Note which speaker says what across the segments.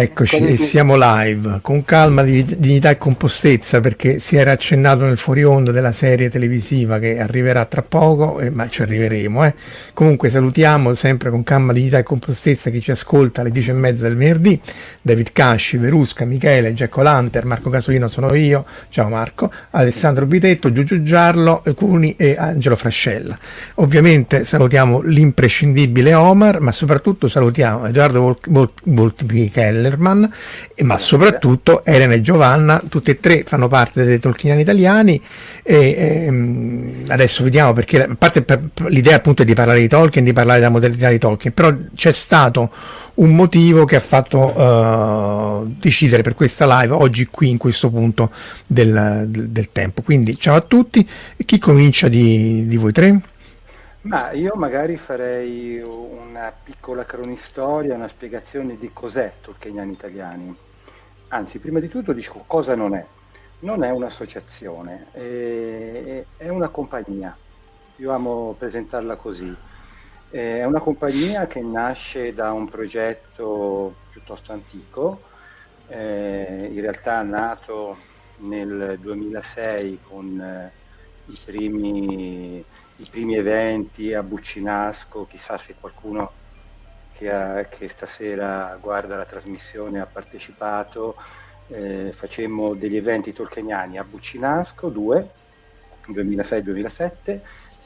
Speaker 1: Eccoci, e siamo live, con calma, dignità e compostezza, perché si era accennato nel fuori onda della serie televisiva che arriverà tra poco, eh, ma ci arriveremo. Eh. Comunque salutiamo sempre con calma, dignità e compostezza chi ci ascolta alle 10 e mezza del venerdì, David Casci, Verusca, Michele, Giacco Lanter, Marco Casolino sono io, ciao Marco, Alessandro Bitetto, Giugiu Giarlo, Cuni e Angelo Frascella. Ovviamente salutiamo l'imprescindibile Omar, ma soprattutto salutiamo Edoardo Volpicheller, Kellerman, ma soprattutto Elena e Giovanna, tutte e tre fanno parte dei Tolkieniani italiani. E, e, adesso vediamo perché, a parte per, l'idea appunto è di parlare di Tolkien, di parlare della modernità di Tolkien, però c'è stato un motivo che ha fatto uh, decidere per questa live oggi qui in questo punto del, del tempo. Quindi ciao a tutti, chi comincia di, di voi tre?
Speaker 2: Ma io magari farei una piccola cronistoria, una spiegazione di cos'è Tolkieniani Italiani. Anzi, prima di tutto dico cosa non è. Non è un'associazione, è, è una compagnia. Io amo presentarla così. È una compagnia che nasce da un progetto piuttosto antico, eh, in realtà nato nel 2006 con eh, i primi i primi eventi a Buccinasco, chissà se qualcuno che, ha, che stasera guarda la trasmissione ha partecipato, eh, facemmo degli eventi tolkieniani a Buccinasco, due, 2006-2007, nel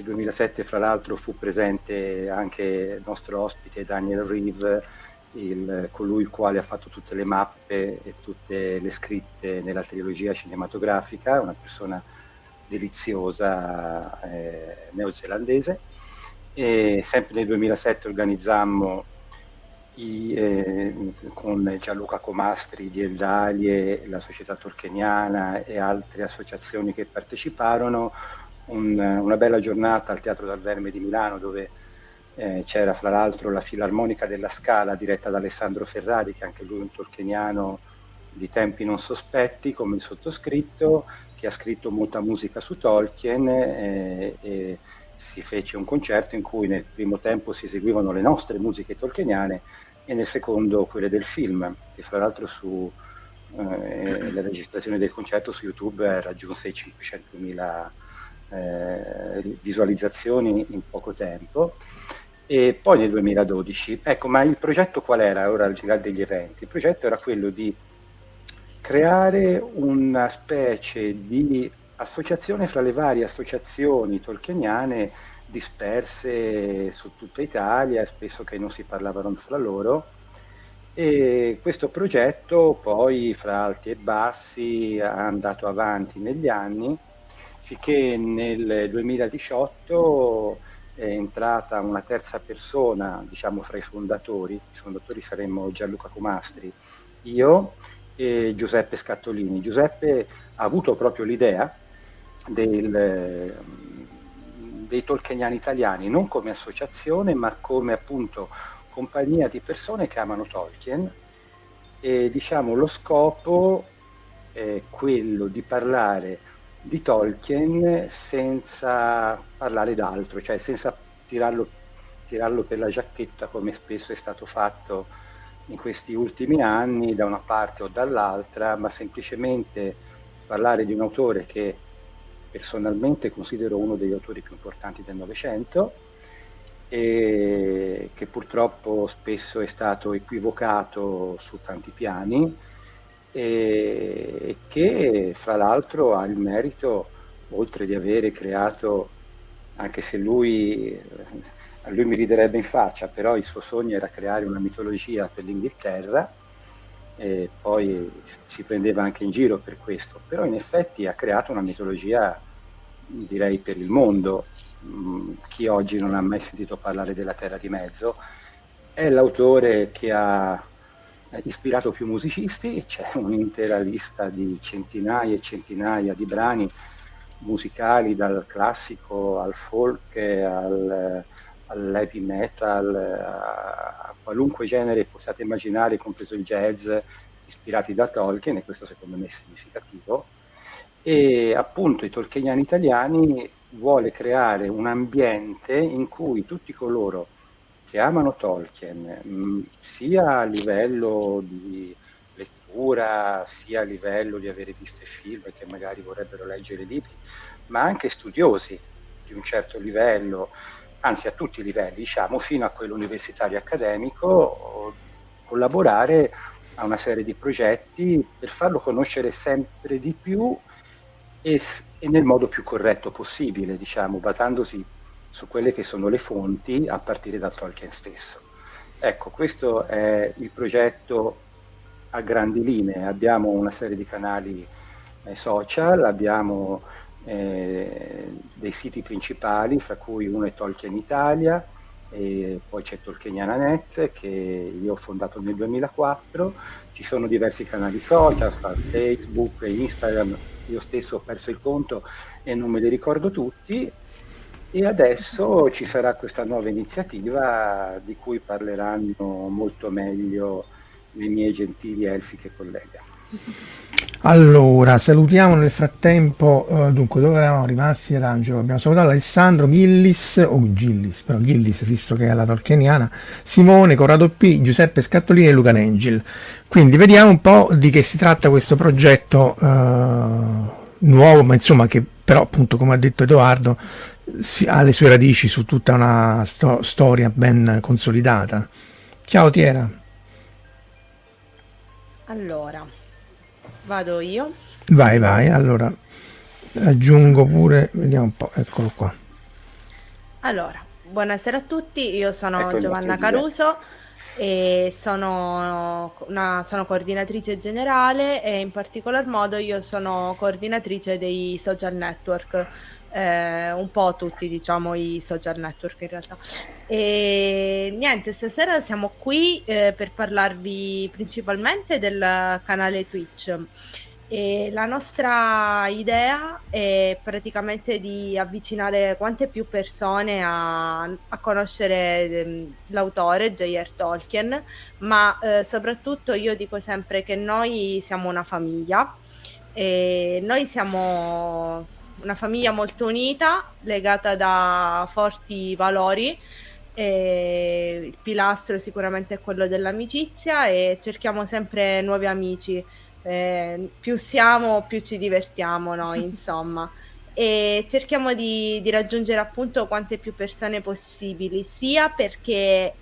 Speaker 2: 2007 fra l'altro fu presente anche il nostro ospite Daniel Reeve, il, colui il quale ha fatto tutte le mappe e tutte le scritte nella trilogia cinematografica, una persona deliziosa eh, neozelandese. E sempre nel 2007 organizzammo i, eh, con Gianluca Comastri di Eldalie, la società torcheniana e altre associazioni che parteciparono un, una bella giornata al Teatro dal Verme di Milano dove eh, c'era fra l'altro la Filarmonica della Scala diretta da Alessandro Ferrari che anche lui è un torcheniano di tempi non sospetti come il sottoscritto che ha scritto molta musica su Tolkien eh, e si fece un concerto in cui nel primo tempo si eseguivano le nostre musiche tolkieniane e nel secondo quelle del film, che fra l'altro su eh, la registrazione del concerto su YouTube raggiunse i 500.000 eh, visualizzazioni in poco tempo. E poi nel 2012, ecco, ma il progetto qual era ora al di là degli eventi? Il progetto era quello di creare una specie di associazione fra le varie associazioni tolkieniane disperse su tutta Italia, spesso che non si parlavano fra loro. E questo progetto poi fra alti e bassi è andato avanti negli anni, finché nel 2018 è entrata una terza persona, diciamo fra i fondatori, i fondatori saremmo Gianluca Comastri, io e Giuseppe Scattolini. Giuseppe ha avuto proprio l'idea del, dei tolkieniani italiani, non come associazione, ma come appunto compagnia di persone che amano Tolkien e diciamo lo scopo è quello di parlare di Tolkien senza parlare d'altro, cioè senza tirarlo, tirarlo per la giacchetta come spesso è stato fatto in questi ultimi anni da una parte o dall'altra, ma semplicemente parlare di un autore che personalmente considero uno degli autori più importanti del Novecento e che purtroppo spesso è stato equivocato su tanti piani e che fra l'altro ha il merito, oltre di avere creato, anche se lui, a lui mi riderebbe in faccia, però il suo sogno era creare una mitologia per l'Inghilterra, e poi si prendeva anche in giro per questo, però in effetti ha creato una mitologia direi per il mondo, mm, chi oggi non ha mai sentito parlare della Terra di Mezzo, è l'autore che ha ispirato più musicisti, c'è un'intera lista di centinaia e centinaia di brani musicali dal classico al folk al, all'heavy metal, a qualunque genere possiate immaginare, compreso il jazz, ispirati da Tolkien, e questo secondo me è significativo. E appunto i tolkieniani italiani vuole creare un ambiente in cui tutti coloro che amano Tolkien, mm, sia a livello di lettura, sia a livello di avere visto i film e che magari vorrebbero leggere libri, ma anche studiosi di un certo livello, anzi a tutti i livelli, diciamo, fino a quello universitario accademico, collaborare a una serie di progetti per farlo conoscere sempre di più e, e nel modo più corretto possibile, diciamo, basandosi su quelle che sono le fonti a partire da Tolkien stesso. Ecco, questo è il progetto a grandi linee. Abbiamo una serie di canali eh, social, abbiamo eh, dei siti principali, fra cui uno è Tolkien Italia, e poi c'è Tolkieniana.net che io ho fondato nel 2004, ci sono diversi canali social, Facebook, Instagram, io stesso ho perso il conto e non me li ricordo tutti, e adesso ci sarà questa nuova iniziativa di cui parleranno molto meglio le mie gentili elfiche colleghe.
Speaker 1: Allora, salutiamo nel frattempo, uh, dunque dove eravamo rimasti ad Angelo? Abbiamo salutato Alessandro Gillis, o Gillis, però Gillis visto che è la tolkieniana, Simone, Corrado P, Giuseppe Scattolini e Luca Nengil. Quindi vediamo un po' di che si tratta questo progetto uh, nuovo, ma insomma che però appunto come ha detto Edoardo ha le sue radici su tutta una sto- storia ben consolidata. Ciao Tiera.
Speaker 3: Allora, vado io.
Speaker 1: Vai, vai, allora aggiungo pure, vediamo un po', eccolo qua.
Speaker 3: Allora, buonasera a tutti, io sono ecco Giovanna Caruso e sono, una, sono coordinatrice generale e in particolar modo io sono coordinatrice dei social network eh, un po' tutti diciamo i social network in realtà. E niente, stasera siamo qui eh, per parlarvi principalmente del canale Twitch. E la nostra idea è praticamente di avvicinare quante più persone a, a conoscere ehm, l'autore J.R. Tolkien, ma eh, soprattutto io dico sempre che noi siamo una famiglia e noi siamo una famiglia molto unita, legata da forti valori. Il pilastro sicuramente è quello dell'amicizia e cerchiamo sempre nuovi amici. Eh, più siamo, più ci divertiamo noi, insomma. E cerchiamo di, di raggiungere appunto quante più persone possibili, sia perché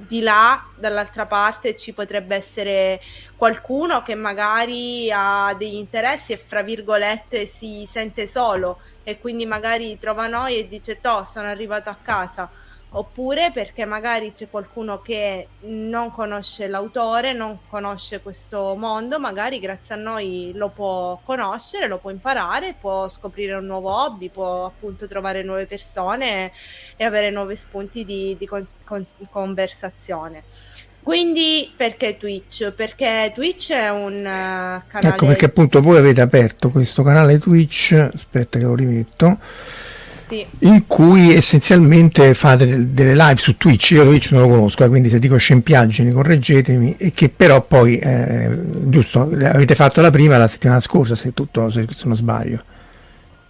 Speaker 3: di là, dall'altra parte, ci potrebbe essere qualcuno che magari ha degli interessi e, fra virgolette, si sente solo e quindi magari trova noi e dice, toh, sono arrivato a casa oppure perché magari c'è qualcuno che non conosce l'autore, non conosce questo mondo, magari grazie a noi lo può conoscere, lo può imparare, può scoprire un nuovo hobby, può appunto trovare nuove persone e avere nuovi spunti di, di con, con, conversazione. Quindi perché Twitch? Perché Twitch è un uh, canale...
Speaker 1: Ecco perché appunto voi avete aperto questo canale Twitch, aspetta che lo rimetto, sì. in cui essenzialmente fate delle live su Twitch, io Twitch non lo conosco, eh, quindi se dico scempiaggini correggetemi, e che però poi, eh, giusto, avete fatto la prima la settimana scorsa, se, tutto, se, se non sbaglio.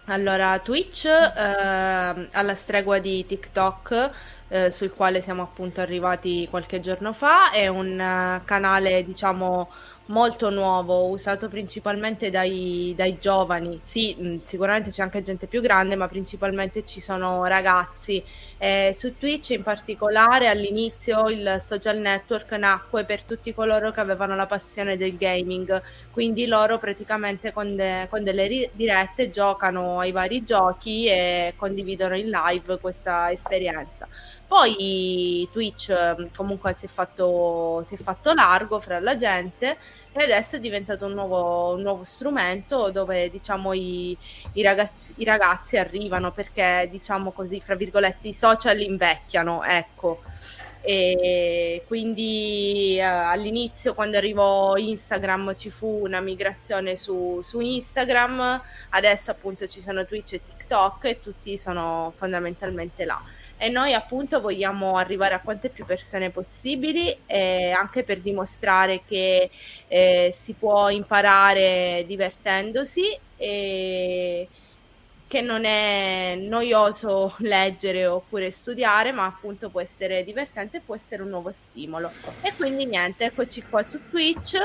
Speaker 3: Allora, Twitch, eh, alla stregua di TikTok, eh, sul quale siamo appunto arrivati qualche giorno fa, è un uh, canale diciamo molto nuovo, usato principalmente dai, dai giovani. Sì, sicuramente c'è anche gente più grande, ma principalmente ci sono ragazzi. Eh, su Twitch in particolare all'inizio il social network nacque per tutti coloro che avevano la passione del gaming, quindi loro praticamente con, de- con delle ri- dirette giocano ai vari giochi e condividono in live questa esperienza. Poi Twitch ehm, comunque si è fatto, si è fatto largo fra la gente e adesso è diventato un nuovo, un nuovo strumento dove diciamo i, i, ragazzi, i, ragazzi, arrivano perché diciamo così fra virgolette i social invecchiano ecco. E quindi eh, all'inizio quando arrivò Instagram ci fu una migrazione su, su Instagram adesso appunto ci sono Twitch e TikTok e tutti sono fondamentalmente là e noi appunto vogliamo arrivare a quante più persone possibili eh, anche per dimostrare che eh, si può imparare divertendosi e che non è noioso leggere oppure studiare, ma appunto può essere divertente può essere un nuovo stimolo. E quindi niente, eccoci qua su Twitch,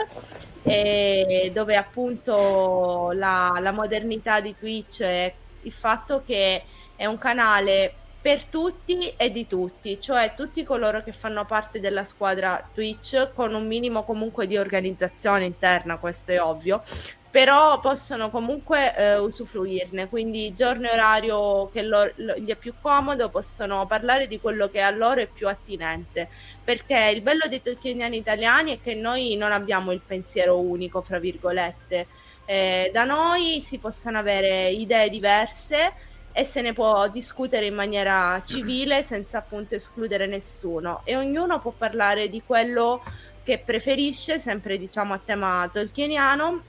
Speaker 3: eh, dove appunto la, la modernità di Twitch è il fatto che è un canale per tutti e di tutti, cioè tutti coloro che fanno parte della squadra Twitch con un minimo comunque di organizzazione interna, questo è ovvio, però possono comunque eh, usufruirne, quindi giorno e orario che lo, lo, gli è più comodo possono parlare di quello che a loro è più attinente, perché il bello dei tolkieniani italiani è che noi non abbiamo il pensiero unico, fra virgolette, eh, da noi si possono avere idee diverse e se ne può discutere in maniera civile senza appunto escludere nessuno e ognuno può parlare di quello che preferisce, sempre diciamo a tema tolkieniano,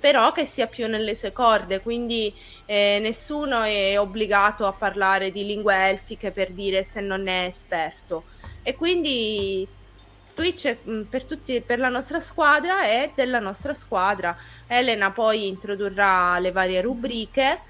Speaker 3: però che sia più nelle sue corde, quindi eh, nessuno è obbligato a parlare di lingue elfiche per dire se non è esperto. E quindi Twitch mm, per, tutti, per la nostra squadra è della nostra squadra. Elena poi introdurrà le varie rubriche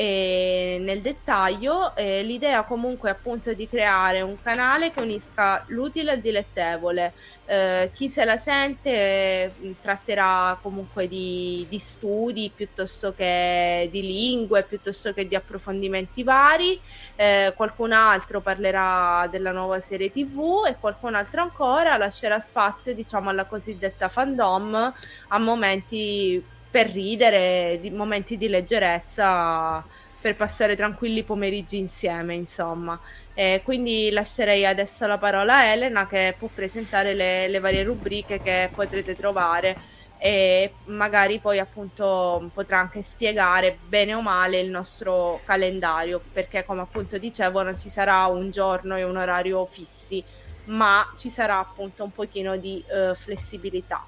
Speaker 3: e nel dettaglio eh, l'idea comunque appunto di creare un canale che unisca l'utile al dilettevole. Eh, chi se la sente eh, tratterà comunque di, di, studi piuttosto che di lingue piuttosto che di approfondimenti vari. Eh, qualcun altro parlerà della nuova serie tv e qualcun altro ancora lascerà spazio diciamo alla cosiddetta fandom a momenti per ridere, di momenti di leggerezza per passare tranquilli pomeriggi insieme, insomma. E quindi lascerei adesso la parola a Elena che può presentare le, le varie rubriche che potrete trovare e magari poi appunto potrà anche spiegare bene o male il nostro calendario perché come appunto dicevo non ci sarà un giorno e un orario fissi ma ci sarà appunto un pochino di uh, flessibilità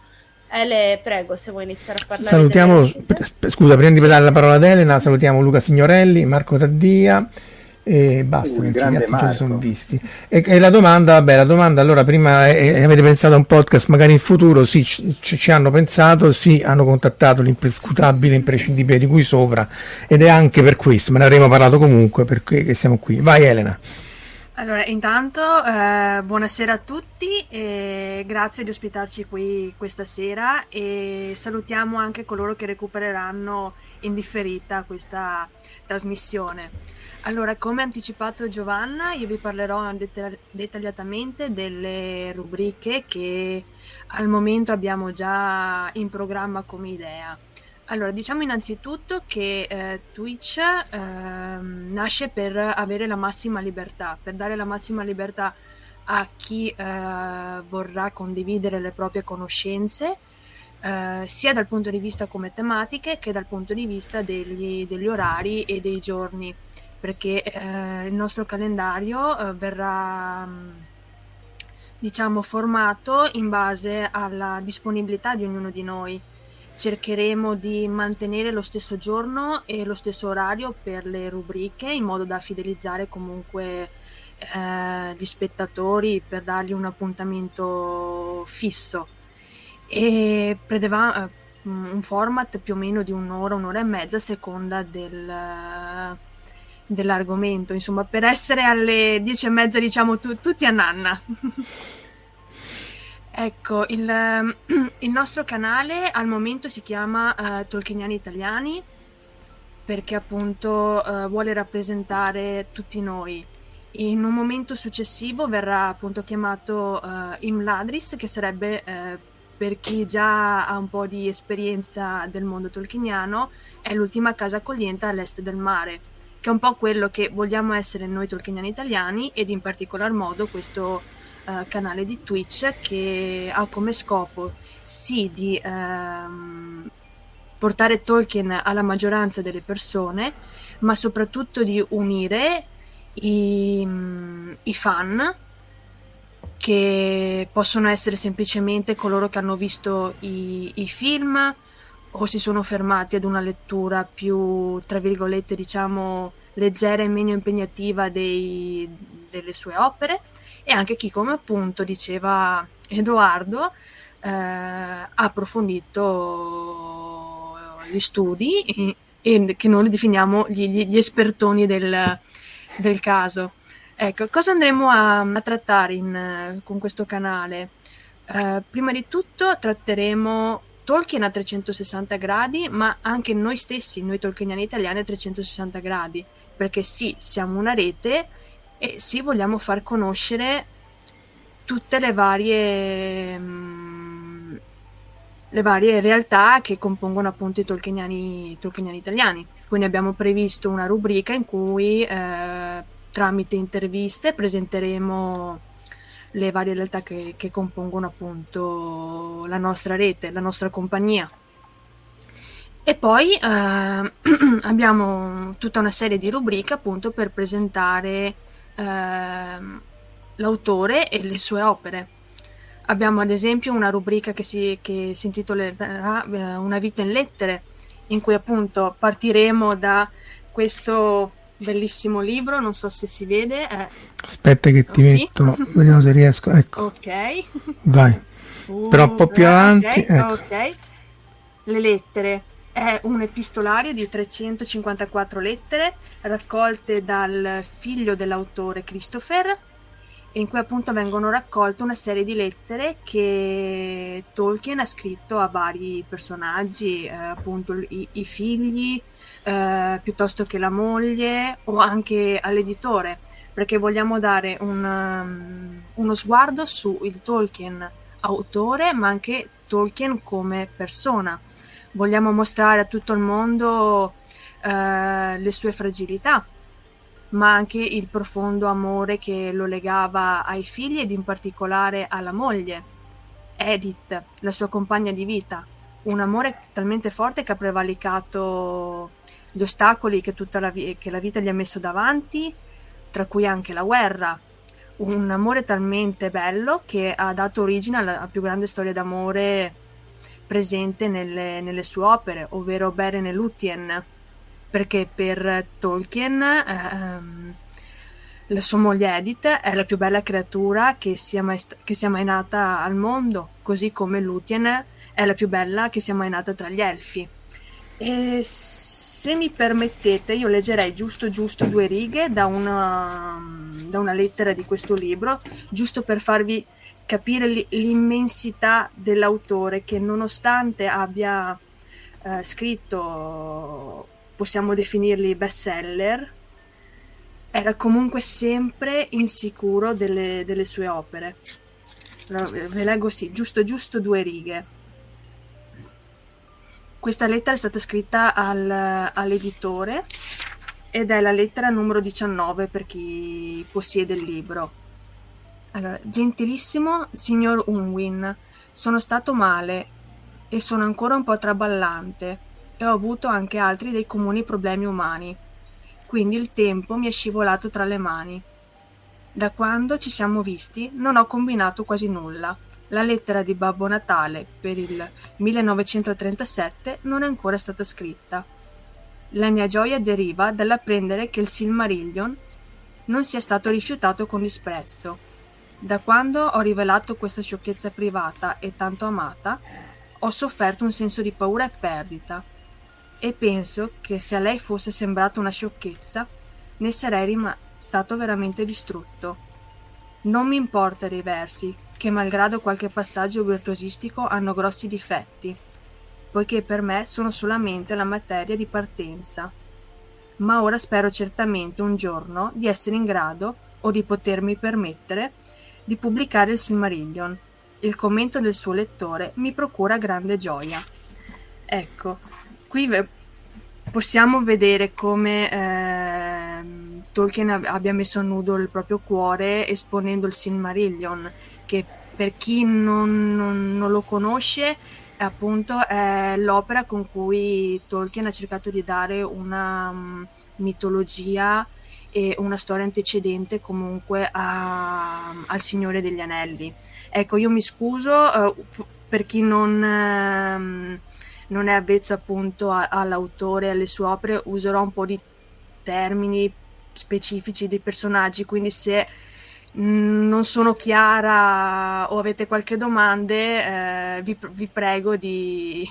Speaker 3: Ele, prego, se vuoi iniziare a parlare.
Speaker 1: Salutiamo, scusa, prima di dare la parola ad Elena, salutiamo Luca Signorelli, Marco Taddia e basta, uh, gli altri sono visti. E, e, la domanda, vabbè, la domanda allora prima eh, avete pensato a un podcast magari in futuro? Sì, ci, ci, hanno pensato, sì, hanno contattato l'imprescutabile, imprescindibile di cui sopra ed è anche per questo, ma ne avremo parlato comunque perché siamo qui. Vai Elena.
Speaker 4: Allora, intanto eh, buonasera a tutti e grazie di ospitarci qui questa sera e salutiamo anche coloro che recupereranno in differita questa trasmissione. Allora, come anticipato Giovanna, io vi parlerò det- dettagliatamente delle rubriche che al momento abbiamo già in programma come idea. Allora, diciamo innanzitutto che eh, Twitch eh, nasce per avere la massima libertà, per dare la massima libertà a chi eh, vorrà condividere le proprie conoscenze, eh, sia dal punto di vista come tematiche che dal punto di vista degli, degli orari e dei giorni, perché eh, il nostro calendario eh, verrà diciamo formato in base alla disponibilità di ognuno di noi cercheremo di mantenere lo stesso giorno e lo stesso orario per le rubriche in modo da fidelizzare comunque eh, gli spettatori per dargli un appuntamento fisso e predeva eh, un format più o meno di un'ora, un'ora e mezza a seconda del, dell'argomento, insomma, per essere alle dieci e mezza, diciamo, tu, tutti a nanna. ecco, il, il, nostro canale al momento si chiama uh, Tolkieniani Italiani perché appunto uh, vuole rappresentare tutti noi. In un momento successivo verrà appunto chiamato uh, Imladris, che sarebbe uh, per chi già ha un po' di esperienza del mondo tolkieniano, è l'ultima casa accogliente all'est del mare, che è un po' quello che vogliamo essere noi tolkieniani italiani ed in particolar modo questo uh, canale di Twitch che ha come scopo sì di uh, portare Tolkien alla maggioranza delle persone, ma soprattutto di unire i, i fan che possono essere semplicemente coloro che hanno visto i, i, film o si sono fermati ad una lettura più, tra virgolette, diciamo, leggera e meno impegnativa dei, delle sue opere e anche chi, come appunto diceva Edoardo, eh, ha approfondito gli studi e, e, che noi definiamo gli, gli espertoni del, del caso. Ecco, cosa andremo a, a trattare in, con questo canale? Uh, prima di tutto tratteremo Tolkien a 360 gradi, ma anche noi stessi, noi tolkieniani italiani a 360 gradi, perché sì, siamo una rete e sì, vogliamo far conoscere tutte le varie, mh, le varie realtà che compongono appunto i tolkieniani, tolkieniani italiani. Quindi abbiamo previsto una rubrica in cui eh, tramite interviste presenteremo le varie realtà che, che, compongono appunto la nostra rete, la nostra compagnia. E poi eh, abbiamo tutta una serie di rubriche appunto per presentare eh, l'autore e le sue opere. Abbiamo ad esempio una rubrica che si, che si intitolerà eh, Una vita in lettere, in cui appunto partiremo da questo bellissimo libro, non so se si vede. È...
Speaker 1: Aspetta che ti oh, metto, sì? vediamo se riesco. Ecco.
Speaker 4: Ok.
Speaker 1: Vai. Uh, Però un po' più avanti. Okay, ecco.
Speaker 4: ok. Le lettere. È un epistolario di 354 lettere raccolte dal figlio dell'autore Christopher in cui appunto vengono raccolte una serie di lettere che Tolkien ha scritto a vari personaggi, eh, appunto i, i figli, eh, piuttosto che la moglie o anche all'editore, perché vogliamo dare un, um, uno sguardo su il Tolkien autore, ma anche Tolkien come persona. Vogliamo mostrare a tutto il mondo eh, le sue fragilità, ma anche il profondo amore che lo legava ai figli ed in particolare alla moglie, Edith, la sua compagna di vita. Un amore talmente forte che ha prevalicato gli ostacoli che, la, vi- che la vita gli ha messo davanti, tra cui anche la guerra. Un amore talmente bello che ha dato origine alla più grande storia d'amore presente nelle, nelle sue opere, ovvero Beren e Lúthien perché per Tolkien ehm, la sua moglie Edith è la più bella creatura che sia, mai, che sia mai nata al mondo, così come Lúthien è la più bella che sia mai nata tra gli elfi. E se mi permettete, io leggerei giusto giusto due righe da una, da una lettera di questo libro, giusto per farvi capire l'immensità dell'autore che nonostante abbia eh, scritto possiamo definirli bestseller, era comunque sempre insicuro delle, delle sue opere. ve leggo sì, giusto giusto due righe. Questa lettera è stata scritta al, all'editore ed è la lettera numero 19 per chi possiede il libro. Allora, gentilissimo signor Unwin, sono stato male e sono ancora un po' traballante e ho avuto anche altri dei comuni problemi umani, quindi il tempo mi è scivolato tra le mani. Da quando ci siamo visti non ho combinato quasi nulla. La lettera di Babbo Natale per il 1937 non è ancora stata scritta. La mia gioia deriva dall'apprendere che il Silmarillion non sia stato rifiutato con disprezzo. Da quando ho rivelato questa sciocchezza privata e tanto amata, ho sofferto un senso di paura e perdita e penso che se a lei fosse sembrata una sciocchezza, ne sarei rim- stato veramente distrutto. Non mi importa dei versi, che malgrado qualche passaggio virtuosistico hanno grossi difetti, poiché per me sono solamente la materia di partenza. Ma ora spero certamente un giorno di essere in grado, o di potermi permettere, di pubblicare il Silmarillion. Il commento del suo lettore mi procura grande gioia. Ecco, qui possiamo vedere come eh, Tolkien abbia messo a nudo il proprio cuore esponendo il Silmarillion, che per chi non, non, non lo conosce appunto è l'opera con cui Tolkien ha cercato di dare una um, mitologia e una storia antecedente comunque a, al Signore degli Anelli. Ecco, io mi scuso uh, per chi non, uh, non, è avvezzo appunto a, all'autore alle sue opere, userò un po' di termini specifici dei personaggi, quindi se Mm, non sono chiara o avete qualche domanda, eh, vi, vi, prego di,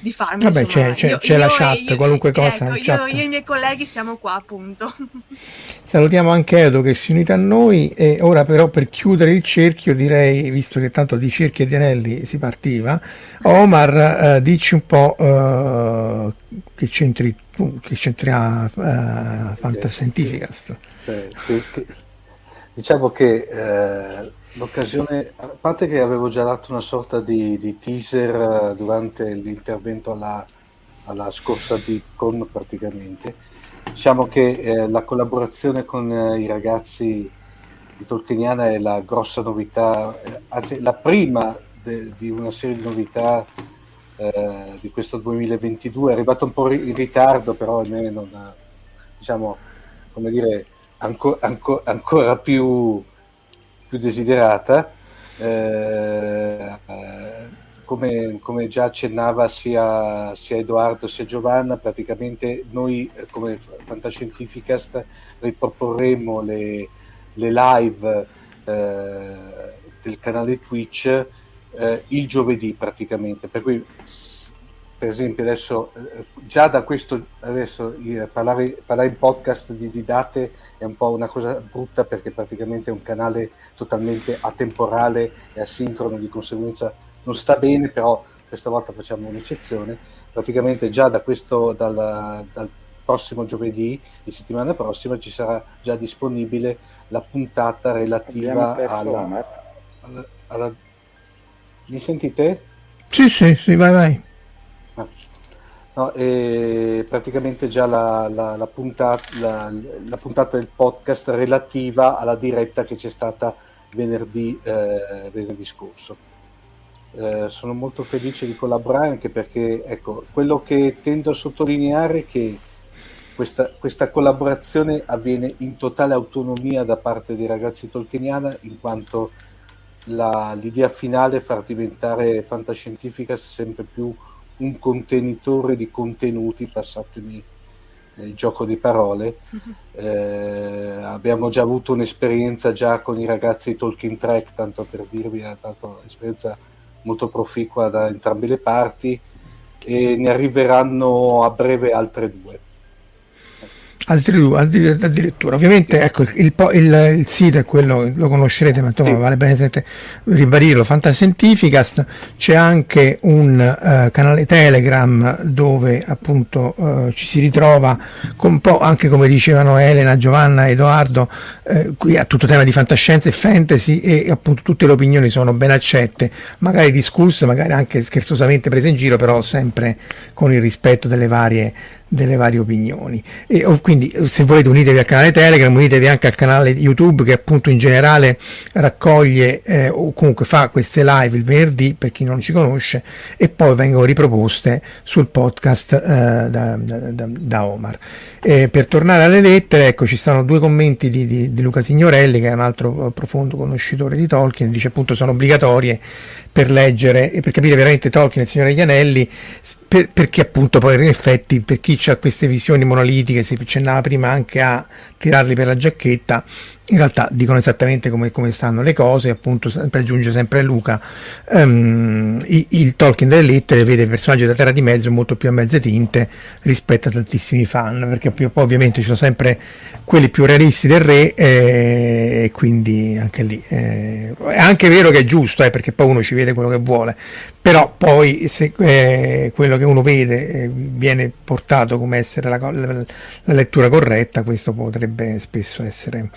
Speaker 4: di farmi.
Speaker 1: Vabbè, c'è, c'è, io, c'è io, la chat, io, qualunque cosa.
Speaker 4: Ecco,
Speaker 1: chat.
Speaker 4: Io, e i miei colleghi siamo qua, appunto.
Speaker 1: Salutiamo anche Edo che si è unito a noi e ora però per chiudere il cerchio direi, visto che tanto di cerchi e di anelli si partiva, Omar, eh, dici un po' eh, che c'entri tu, che c'entra uh, Fantascientificast.
Speaker 5: Eh, sì, Diciamo che eh, l'occasione, a parte che avevo già dato una sorta di, di teaser eh, durante l'intervento alla, alla scorsa DeepCon praticamente, diciamo che eh, la collaborazione con eh, i ragazzi di Tolkieniana è la grossa novità, eh, anzi la prima de, di una serie di novità eh, di questo 2022, è arrivato un po' in ritardo però almeno non, diciamo, come dire, anco, anco, ancora più, più desiderata. Eh, come, come, già accennava sia, sia, Edoardo sia Giovanna, praticamente noi eh, come Fantascientificast riproporremo le, le live eh, del canale Twitch eh, il giovedì praticamente, per cui per esempio adesso eh, già da questo adesso parlare, parlare, in podcast di, di, date è un po' una cosa brutta perché praticamente è un canale totalmente atemporale e asincrono di conseguenza non sta bene però questa volta facciamo un'eccezione. Praticamente già da questo dal, dal prossimo giovedì di settimana prossima ci sarà già disponibile la puntata relativa alla, alla, alla, mi sentite?
Speaker 1: Sì sì sì vai vai
Speaker 5: No, praticamente già la, la, la, puntata, la, la, puntata, del podcast relativa alla diretta che c'è stata venerdì, eh, venerdì scorso. Eh, sono molto felice di collaborare anche perché ecco, quello che tendo a sottolineare è che questa, questa collaborazione avviene in totale autonomia da parte dei ragazzi tolkieniana in quanto l'idea finale è far diventare fantascientifica sempre più un contenitore di contenuti, passatemi il gioco di parole. Eh, abbiamo già avuto un'esperienza già con i ragazzi di Talking Track, tanto per dirvi, è stata un'esperienza molto proficua da entrambe le parti e ne arriveranno a breve altre due
Speaker 1: addirittura. Ovviamente ecco il, il, il, sito è quello lo conoscerete ma insomma sì. vale bene ribadirlo. Fantascientificast c'è anche un uh, canale Telegram dove appunto uh, ci si ritrova con un po' anche come dicevano Elena, Giovanna, Edoardo uh, qui a tutto tema di fantascienza e fantasy e appunto tutte le opinioni sono ben accette. Magari discusse magari anche scherzosamente prese in giro però sempre con il rispetto delle varie delle varie opinioni. E, oh, quindi se volete unitevi al canale Telegram, unitevi anche al canale YouTube che appunto in generale raccoglie eh, o comunque fa queste live il venerdì per chi non ci conosce e poi vengono riproposte sul podcast eh, da, da, da, Omar. Eh, per tornare alle lettere, ecco ci stanno due commenti di, di, di Luca Signorelli che è un altro profondo conoscitore di Tolkien, dice appunto sono obbligatorie per leggere e per capire veramente Tolkien e il Signore degli Anelli, per, perché appunto poi in effetti per chi ha queste visioni monolitiche, si accennava prima anche a tirarli per la giacchetta, in realtà dicono esattamente come, come, stanno le cose, appunto, aggiunge sempre Luca, um, il, il, Tolkien delle lettere vede personaggi della Terra di Mezzo molto più a mezze tinte rispetto a tantissimi fan, perché poi, ovviamente ci sono sempre quelli più realisti del re eh, e quindi anche lì eh, è anche vero che è giusto, eh, perché poi uno ci vede quello che vuole, però poi se eh, quello che uno vede eh, viene portato come essere la, la, la lettura corretta, questo potrebbe spesso essere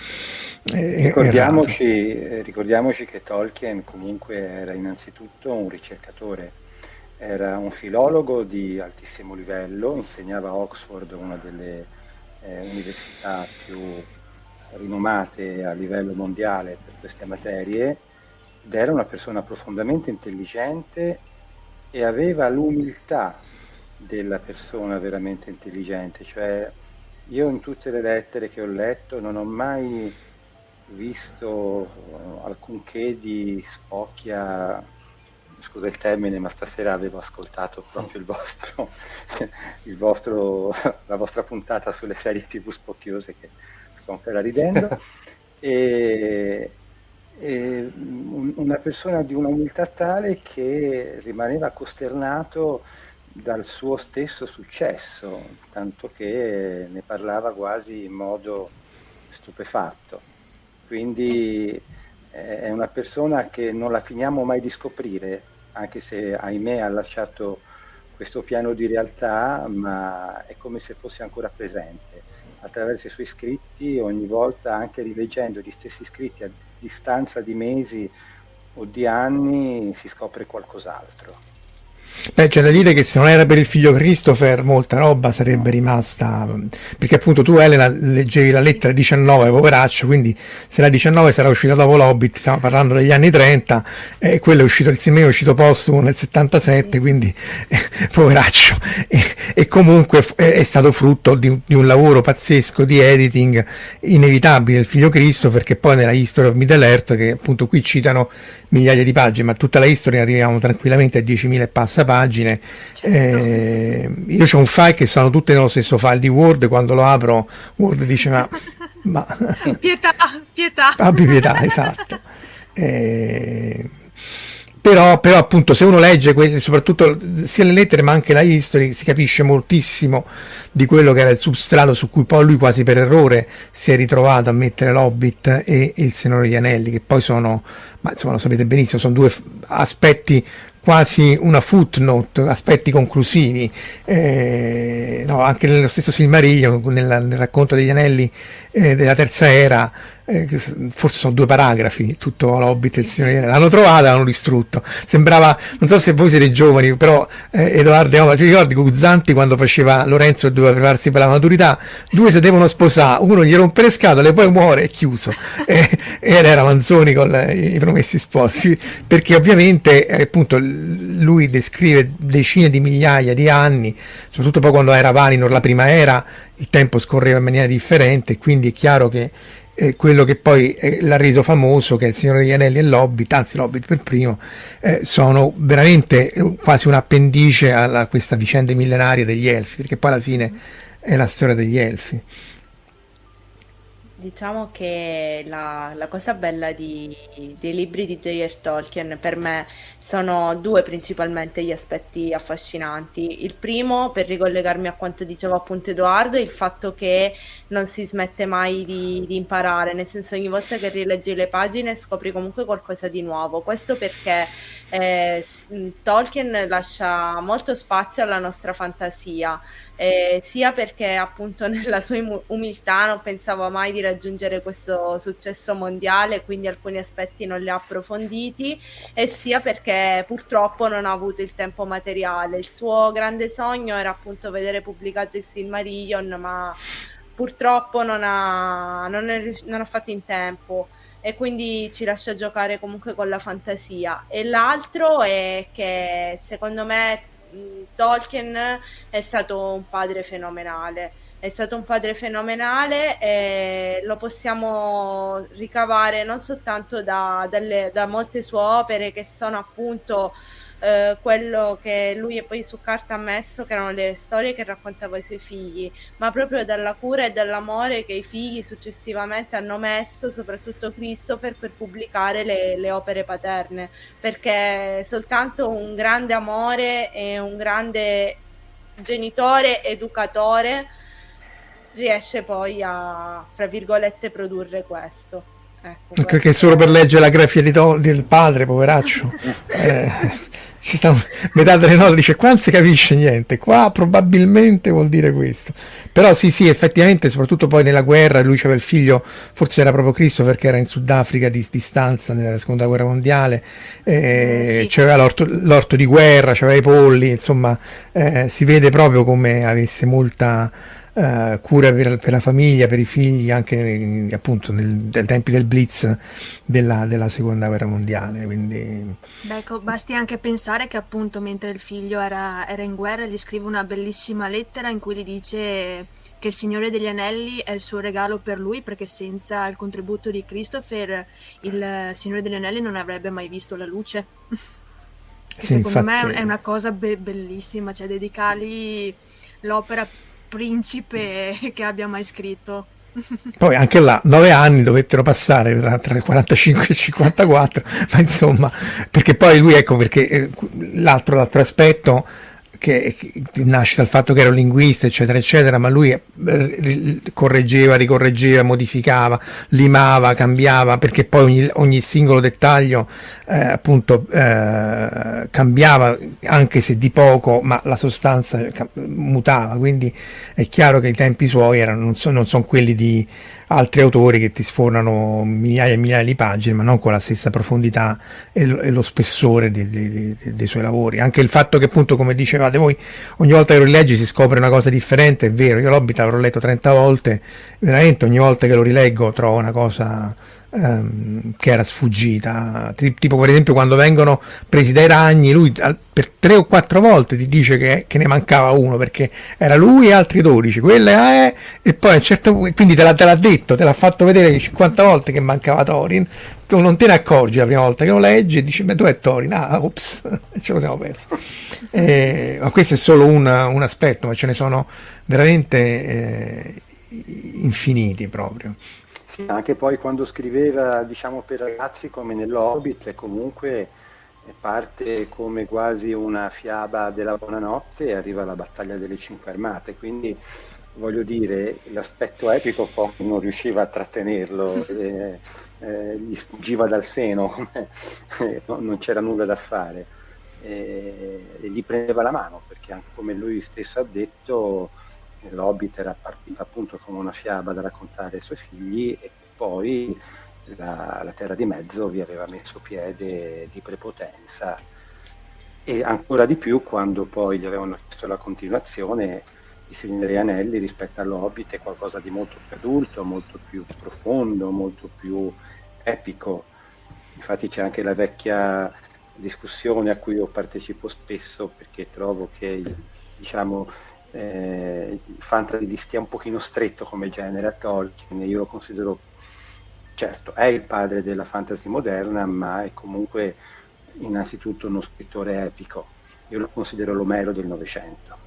Speaker 2: eh, ricordiamoci, eh, ricordiamoci, che Tolkien comunque era innanzitutto un ricercatore, era un filologo di altissimo livello, insegnava a Oxford, una delle eh, università più rinomate a livello mondiale per queste materie, ed era una persona profondamente intelligente e aveva l'umiltà della persona veramente intelligente, cioè io in tutte le lettere che ho letto non ho mai visto eh, alcunché di spocchia, scusa il termine, ma stasera avevo ascoltato proprio il vostro, il vostro, la vostra puntata sulle serie tv spocchiose che sto ancora ridendo. e, e una persona di un'umiltà tale che rimaneva costernato dal suo stesso successo, tanto che ne parlava quasi in modo stupefatto quindi eh, è una persona che non la finiamo mai di scoprire, anche se ahimè ha lasciato questo piano di realtà, ma è come se fosse ancora presente. Attraverso i suoi scritti, ogni volta anche rileggendo gli stessi scritti a distanza di mesi o di anni, si scopre qualcos'altro.
Speaker 1: Beh, c'è da dire che se non era per il figlio Christopher molta roba sarebbe rimasta, perché appunto tu Elena leggevi la lettera 19, poveraccio, quindi se la 19 sarà uscita dopo l'Hobbit, stiamo parlando degli anni 30, e quello è uscito, il Simeone è uscito postumo nel 77, quindi eh, poveraccio, e, e comunque è, è, stato frutto di, di, un lavoro pazzesco di editing inevitabile il figlio Christopher, che poi nella History of Middle Earth, che appunto qui citano migliaia di pagine, ma tutta la History arriviamo tranquillamente a 10.000 e passa pagine. Certo. Eh, io ho un file che sono tutte nello stesso file di Word, quando lo apro Word dice ma... ma...
Speaker 4: pietà, pietà.
Speaker 1: Abbi pietà, esatto. Eh, però, però, appunto se uno legge que- soprattutto sia le lettere ma anche la history si capisce moltissimo di quello che era il substrato su cui poi lui quasi per errore si è ritrovato a mettere l'Hobbit e, e il Signore degli Anelli che poi sono, ma insomma lo sapete benissimo, sono due f- aspetti quasi una footnote, aspetti conclusivi. Eh, no, anche nello stesso Silmarillion, nel, nel racconto degli anelli eh, della terza era, eh, forse sono due paragrafi, tutto l'Hobbit e il Signore. L'hanno trovato e l'hanno distrutto. Sembrava, non so se voi siete giovani, però eh, Edoardo, ti ricordi Guzzanti quando faceva Lorenzo e doveva prepararsi per la maturità? Due si devono sposare, uno gli rompe le scatole, poi muore e chiuso. ed era Manzoni con i promessi sposi, perché ovviamente eh, appunto lui descrive decine di migliaia di anni, soprattutto poi quando era Valinor la prima era, il tempo scorreva in maniera differente, quindi è chiaro che eh, quello che poi eh, l'ha reso famoso, che è il Signore degli Anelli e l'Hobbit, anzi l'Hobbit per primo, eh, sono veramente eh, quasi un appendice a questa vicenda millenaria degli Elfi, perché poi alla fine è la storia degli Elfi.
Speaker 3: Diciamo che la, la cosa bella di, dei libri di J.R. Tolkien per me sono due principalmente gli aspetti affascinanti. Il primo, per ricollegarmi a quanto diceva appunto Edoardo, è il fatto che non si smette mai di, di imparare, nel senso ogni volta che rileggi le pagine scopri comunque qualcosa di nuovo. Questo perché eh, Tolkien lascia molto spazio alla nostra fantasia eh, sia perché appunto nella sua umiltà non pensava mai di raggiungere questo successo mondiale, quindi alcuni aspetti non li ha approfonditi, e sia perché purtroppo non ha avuto il tempo materiale. Il suo grande sogno era appunto vedere pubblicato il Silmarillion, ma purtroppo non ha, non è, non ha fatto in tempo e quindi ci lascia giocare comunque con la fantasia. E l'altro è che secondo me Tolkien è stato un padre fenomenale. È stato un padre fenomenale e lo possiamo ricavare non soltanto da, dalle, da molte sue opere che sono appunto eh, quello che lui poi su carta ha messo, che erano le storie che raccontava ai suoi figli, ma proprio dalla cura e dall'amore che i figli successivamente hanno messo, soprattutto Christopher, per pubblicare le, le opere paterne, perché soltanto un grande amore e un grande genitore educatore riesce poi a, fra virgolette, produrre questo.
Speaker 1: Ecco, Perché solo per leggere la grafia di to- del padre, poveraccio, eh, ci sta, metà delle note dice qua non si capisce niente, qua probabilmente vuol dire questo. Però sì, sì, effettivamente, soprattutto poi nella guerra, lui aveva il figlio, forse era proprio Cristo perché era in Sudafrica di distanza nella seconda guerra mondiale, eh, sì. c'era l'orto, l'orto, di guerra, c'aveva i polli, insomma, eh, si vede proprio come avesse molta Uh, cura per, per, la famiglia, per i figli, anche nel, appunto nel, nei tempi del blitz della, della, seconda guerra mondiale. Quindi...
Speaker 4: Beh, ecco, basti anche pensare che appunto mentre il figlio era, era, in guerra gli scrive una bellissima lettera in cui gli dice che il Signore degli Anelli è il suo regalo per lui perché senza il contributo di Christopher il Signore degli Anelli non avrebbe mai visto la luce. che sì, secondo infatti... me è una cosa be- bellissima, cioè dedicargli l'opera principe che abbia mai scritto.
Speaker 1: Poi anche là, nove anni dovettero passare tra, il 45 e il 54, ma insomma, perché poi lui, ecco, perché eh, l'altro, l'altro aspetto che, che, nasce dal fatto che era un linguista, eccetera, eccetera, ma lui eh, correggeva, ricorreggeva, modificava, limava, cambiava, perché poi ogni, ogni singolo dettaglio eh, appunto eh, cambiava, anche se di poco, ma la sostanza mutava, quindi è chiaro che i tempi suoi erano, non, so, non sono quelli di altri autori che ti sfornano migliaia e migliaia di pagine, ma non con la stessa profondità e lo, e lo spessore di, di, di, dei suoi lavori. Anche il fatto che, appunto, come dicevate voi, ogni volta che lo rileggi si scopre una cosa differente, è vero. Io l'Hobbit l'avrò letto 30 volte, veramente ogni volta che lo rileggo trovo una cosa ehm, che era sfuggita. Tipo per esempio quando vengono presi dai ragni, lui per tre o quattro volte ti dice che, che ne mancava uno perché era lui e altri 12, quella è, e poi a un certo punto, quindi te l'ha, te l'ha detto, te l'ha fatto vedere 50 volte che mancava Thorin, tu non te ne accorgi la prima volta che lo leggi e dici, ma dov'è Thorin? Ah, ops, ce lo siamo persi. Eh, ma questo è solo un, un, aspetto, ma ce ne sono veramente eh, infiniti proprio.
Speaker 2: Sì, anche poi quando scriveva, diciamo, per ragazzi come nell'Hobbit, comunque parte come quasi una fiaba della buonanotte e arriva la battaglia delle cinque armate, quindi voglio dire, l'aspetto epico poi non riusciva a trattenerlo, eh, eh, gli sfuggiva dal seno, eh, non c'era nulla da fare. E, e gli prendeva la mano, perché anche come lui stesso ha detto, l'Hobbit era partito appunto come una fiaba da raccontare ai suoi figli e poi la, la Terra di Mezzo vi aveva messo piede di prepotenza e ancora di più quando poi gli avevano chiesto la continuazione di Signore degli Anelli rispetto all'Hobbit è qualcosa di molto più adulto, molto più profondo, molto più epico. Infatti c'è anche la vecchia discussione a cui io partecipo spesso perché trovo che diciamo, eh, fantasy gli stia un pochino stretto come genere a Tolkien, io lo considero, certo, è il padre della fantasy moderna, ma è comunque innanzitutto uno scrittore epico, io lo considero l'Omero del Novecento.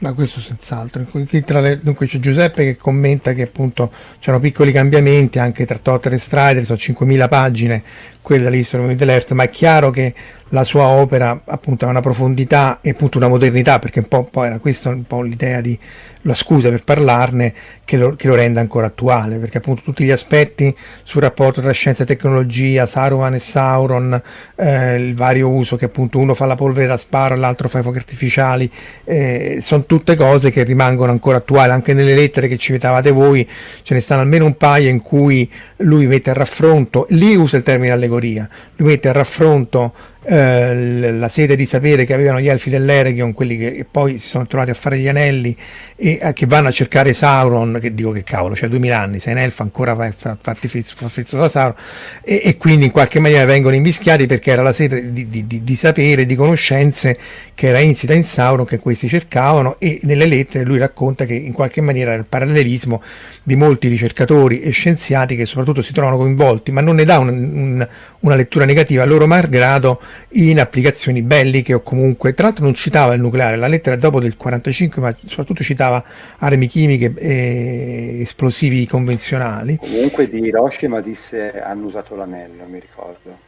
Speaker 1: Ma questo senz'altro. Le, dunque c'è Giuseppe che commenta che appunto c'erano piccoli cambiamenti anche tra Totter e Strider, sono 5.000 pagine, quella dell'History of Middle Earth, ma è chiaro che la sua opera appunto ha una profondità e appunto una modernità, perché un po', poi era questa un po' l'idea di la scusa per parlarne che lo, che lo renda ancora attuale, perché appunto tutti gli aspetti sul rapporto tra scienza e tecnologia, Saruman e Sauron, eh, il vario uso che appunto uno fa la polvere da sparo l'altro fa i fuochi artificiali, eh, sono tutte cose che rimangono ancora attuali, anche nelle lettere che ci citavate voi, ce ne stanno almeno un paio in cui lui mette a raffronto, lì usa il termine allegoria, lui mette a raffronto eh, la sede di sapere che avevano gli elfi dell'Eregion, quelli che poi si sono trovati a fare gli anelli e eh, che vanno a cercare Sauron, che dico che cavolo, cioè 2000 anni, sei un elfo ancora fa, fa, farti frizzo da Sauron, e, e, quindi in qualche maniera vengono invischiati perché era la sede di, di, di, di sapere, di conoscenze che era insita in Sauron che questi cercavano e nelle lettere lui racconta che in qualche maniera era il parallelismo di molti ricercatori e scienziati che soprattutto si trovano coinvolti, ma non ne dà un, un, una lettura negativa, loro malgrado in applicazioni belliche o comunque, tra l'altro non citava il nucleare, la lettera è dopo del 45, ma soprattutto citava armi chimiche e esplosivi convenzionali.
Speaker 2: Comunque di Hiroshima disse hanno usato l'anello, mi ricordo.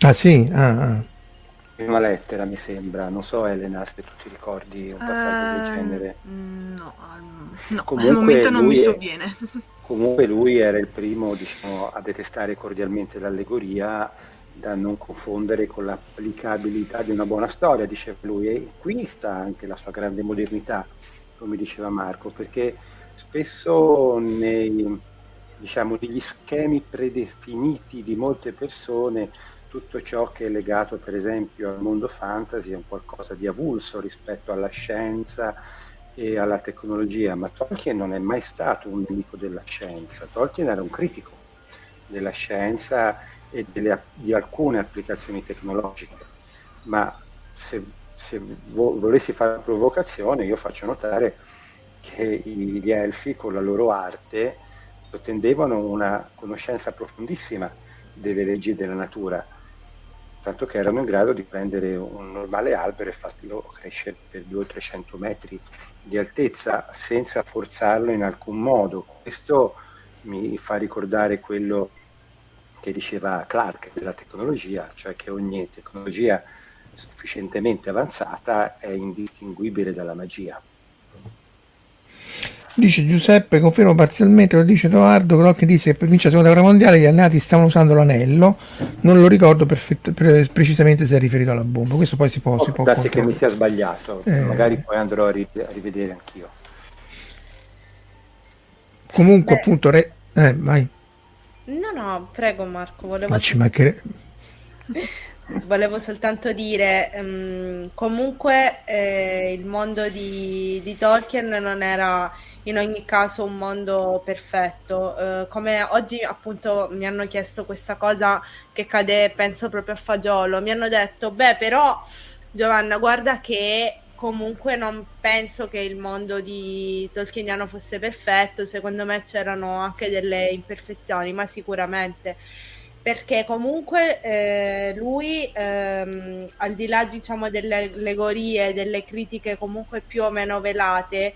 Speaker 1: Ah sì? Ah, ah.
Speaker 2: Una lettera mi sembra, non so Elena se tu ti ricordi un passaggio uh, del
Speaker 4: ehm, genere. No, no comunque al momento non mi sovviene.
Speaker 2: Comunque lui era il primo diciamo, a detestare cordialmente l'allegoria da non confondere con l'applicabilità di una buona storia, diceva lui, e qui sta anche la sua grande modernità, come diceva Marco, perché spesso nei, diciamo, negli schemi predefiniti di molte persone tutto ciò che è legato per esempio al mondo fantasy è un qualcosa di avulso rispetto alla scienza e alla tecnologia, ma Tolkien non è mai stato un nemico della scienza, Tolkien era un critico della scienza e delle, di alcune applicazioni tecnologiche, ma se, se vo, volessi fare una provocazione io faccio notare che gli elfi con la loro arte sottendevano una conoscenza profondissima delle leggi della natura, tanto che erano in grado di prendere un normale albero e farlo crescere per 200-300 metri di altezza senza forzarlo in alcun modo. Questo mi fa ricordare quello che diceva Clark della tecnologia, cioè che ogni tecnologia sufficientemente avanzata è indistinguibile dalla magia.
Speaker 1: Dice Giuseppe, confermo parzialmente, lo dice Edoardo, Crocchi disse che per vincere la seconda guerra mondiale gli alleati stavano usando l'anello, non lo ricordo perfett- pre- precisamente se è riferito alla bomba, questo poi si può... Oh, si può
Speaker 2: darsi che mi sia sbagliato, eh... magari poi andrò a, ri- a, rivedere anch'io.
Speaker 1: Comunque Beh. appunto... Re- eh, vai.
Speaker 3: No, no, prego Marco, volevo...
Speaker 1: Ma ci mancherebbe...
Speaker 3: Volevo soltanto dire, um, comunque eh, il mondo di, di, Tolkien non era in ogni caso un mondo perfetto. Uh, come oggi appunto mi hanno chiesto questa cosa che cade, penso proprio a fagiolo, mi hanno detto, beh però Giovanna guarda che comunque non penso che il mondo di Tolkieniano fosse perfetto, secondo me c'erano anche delle imperfezioni, ma sicuramente. Perché comunque eh, lui ehm, al di là diciamo delle allegorie delle critiche comunque più o meno velate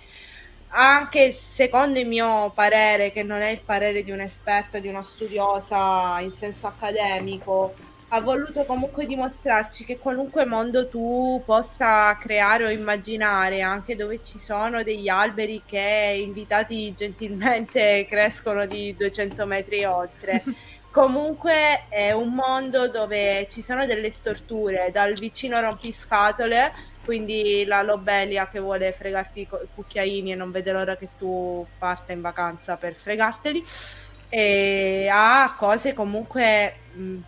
Speaker 3: anche secondo il mio parere che non è il parere di un'esperta di una studiosa in senso accademico ha voluto comunque dimostrarci che qualunque mondo tu possa creare o immaginare, anche dove ci sono degli alberi che invitati gentilmente crescono di 200 metri oltre, Comunque è un mondo dove ci sono delle storture, dal vicino rompiscatole, quindi la lobelia che vuole fregarti i cucchiaini e non vede l'ora che tu parta in vacanza per fregarteli, e a cose comunque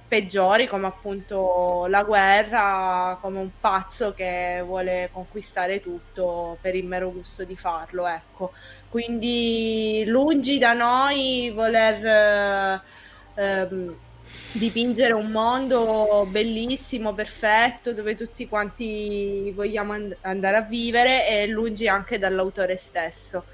Speaker 3: peggiori come appunto la guerra, come un pazzo che vuole conquistare tutto per il mero gusto di farlo, ecco. Quindi lungi da noi voler ehm, dipingere un mondo bellissimo, perfetto, dove tutti quanti vogliamo and- andare a vivere e lungi anche dall'autore stesso.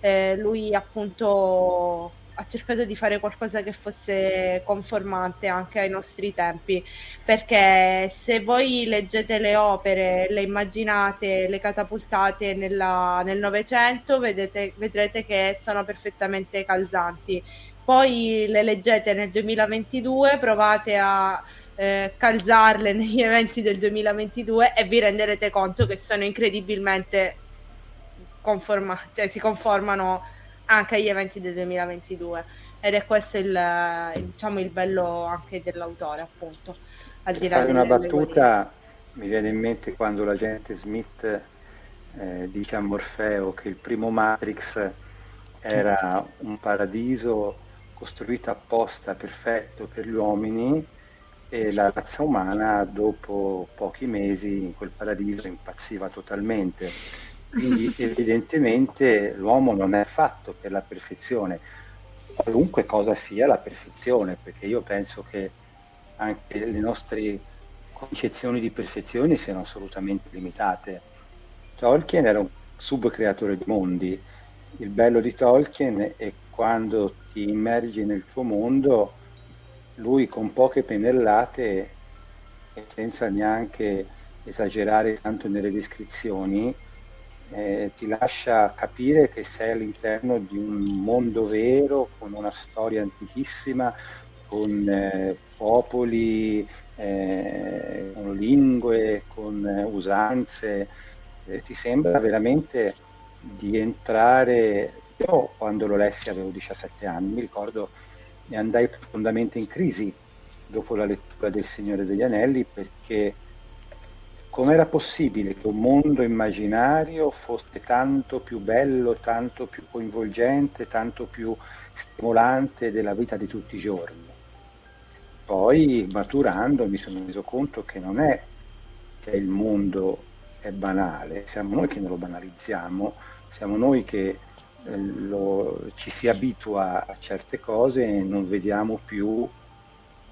Speaker 3: Eh, lui appunto ha cercato di fare qualcosa che fosse conformante anche ai nostri tempi, perché se voi leggete le opere, le immaginate, le catapultate nella, nel Novecento, vedrete che sono perfettamente calzanti. Poi le leggete nel 2022, provate a eh, calzarle negli eventi del 2022 e vi renderete conto che sono incredibilmente conforma- cioè si conformano anche agli eventi del 2022 ed è questo il, diciamo, il bello anche dell'autore appunto
Speaker 2: al di là fare una battuta mi viene in mente quando l'agente Smith eh, dice a Morfeo che il primo Matrix era un paradiso costruito apposta perfetto per gli uomini e la razza umana dopo pochi mesi in quel paradiso impazziva totalmente. Quindi evidentemente l'uomo non è fatto per la perfezione, qualunque cosa sia la perfezione, perché io penso che anche le nostre concezioni di perfezione siano assolutamente limitate. Tolkien era un subcreatore di mondi, il bello di Tolkien è quando ti immergi nel tuo mondo, lui con poche pennellate e senza neanche esagerare tanto nelle descrizioni, eh, ti lascia capire che sei all'interno di un mondo vero, con una storia antichissima, con eh, popoli, eh, con lingue, con usanze. Eh, ti sembra veramente di entrare... Io quando lo lessi avevo 17 anni, mi ricordo e andai profondamente in crisi dopo la lettura del Signore degli Anelli perché com'era possibile che un mondo immaginario fosse tanto più bello, tanto più coinvolgente, tanto più stimolante della vita di tutti i giorni. Poi maturando mi sono reso conto che non è che il mondo è banale, siamo noi che non lo banalizziamo, siamo noi che eh, lo, ci si abitua a certe cose e non vediamo più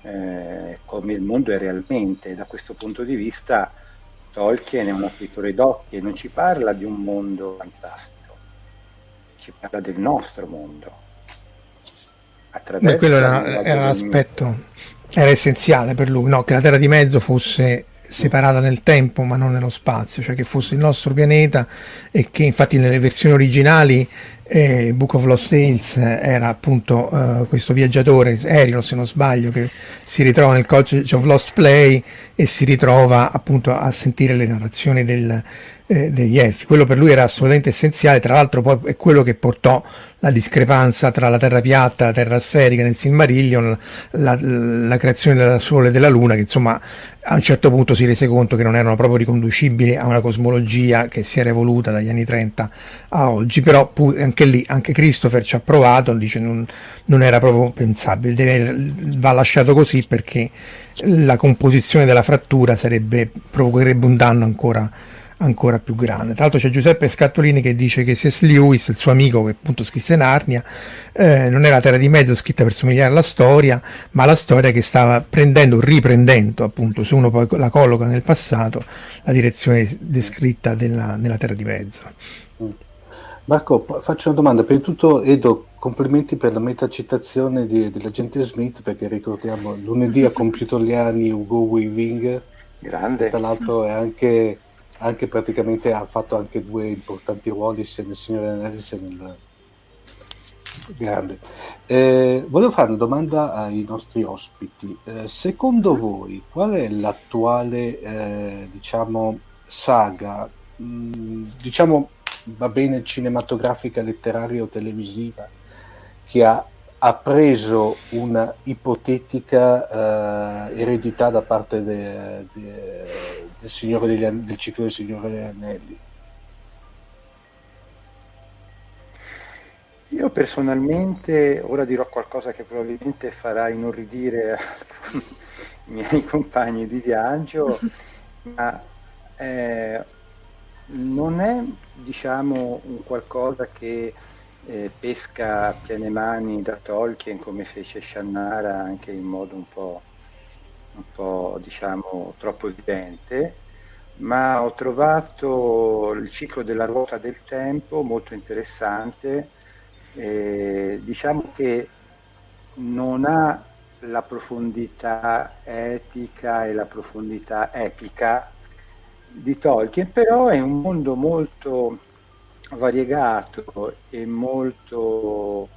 Speaker 2: eh, come il mondo è realmente. Da questo punto di vista Tolkien è un apritore d'occhi e non ci parla di un mondo fantastico, ci parla del nostro mondo.
Speaker 1: Beh, quello era, era l'aspetto, era essenziale per lui, no? che la Terra di Mezzo fosse separata nel tempo ma non nello spazio, cioè che fosse il nostro pianeta e che infatti nelle versioni originali eh, Book of Lost Tales era appunto eh, questo viaggiatore aereo se non sbaglio che si ritrova nel College of Lost Play e si ritrova appunto a sentire le narrazioni del, eh, degli elfi. Quello per lui era assolutamente essenziale, tra l'altro poi è quello che portò la discrepanza tra la terra piatta la terra sferica nel Silmarillion, la, la, creazione del Sole e della Luna, che insomma a un certo punto si rese conto che non erano proprio riconducibili a una cosmologia che si era evoluta dagli anni 30 a oggi, però anche lì, anche Christopher ci ha provato, dice non, non era proprio pensabile, deve, va lasciato così perché la composizione della frattura sarebbe, provocherebbe un danno ancora ancora più grande. Tra l'altro c'è Giuseppe Scattolini che dice che C.S. Lewis, il suo amico che appunto scrisse Narnia, eh, non era Terra di Mezzo scritta per somigliare alla storia, ma la storia che stava prendendo, riprendendo appunto, se uno poi la colloca nel passato, la direzione descritta della, della Terra di Mezzo.
Speaker 5: Marco, faccio una domanda. Prima di tutto, Edo, complimenti per la metacitazione di, dell'agente Smith, perché ricordiamo lunedì a compiuto gli anni Ugo Weaving.
Speaker 2: Grande.
Speaker 5: Tra l'altro è anche anche praticamente ha fatto anche due importanti ruoli sia nel Signore Anelli sia nel grande. Eh, volevo fare una domanda ai nostri ospiti. Eh, secondo voi qual è l'attuale eh, diciamo saga mh, mm, diciamo va bene cinematografica, letteraria o televisiva che ha, ha preso una ipotetica eh, eredità da parte de, de, del, Signore degli, del ciclo del Signore degli Anelli?
Speaker 2: Io personalmente, ora dirò qualcosa che probabilmente farà inorridire i miei compagni di viaggio, ma eh, non è diciamo un qualcosa che eh, pesca a piene mani da Tolkien come fece Shannara anche in modo un po' un po' diciamo troppo evidente, ma ho trovato il ciclo della ruota del tempo molto interessante, eh, diciamo che non ha la profondità etica e la profondità epica di Tolkien, però è un mondo molto variegato e molto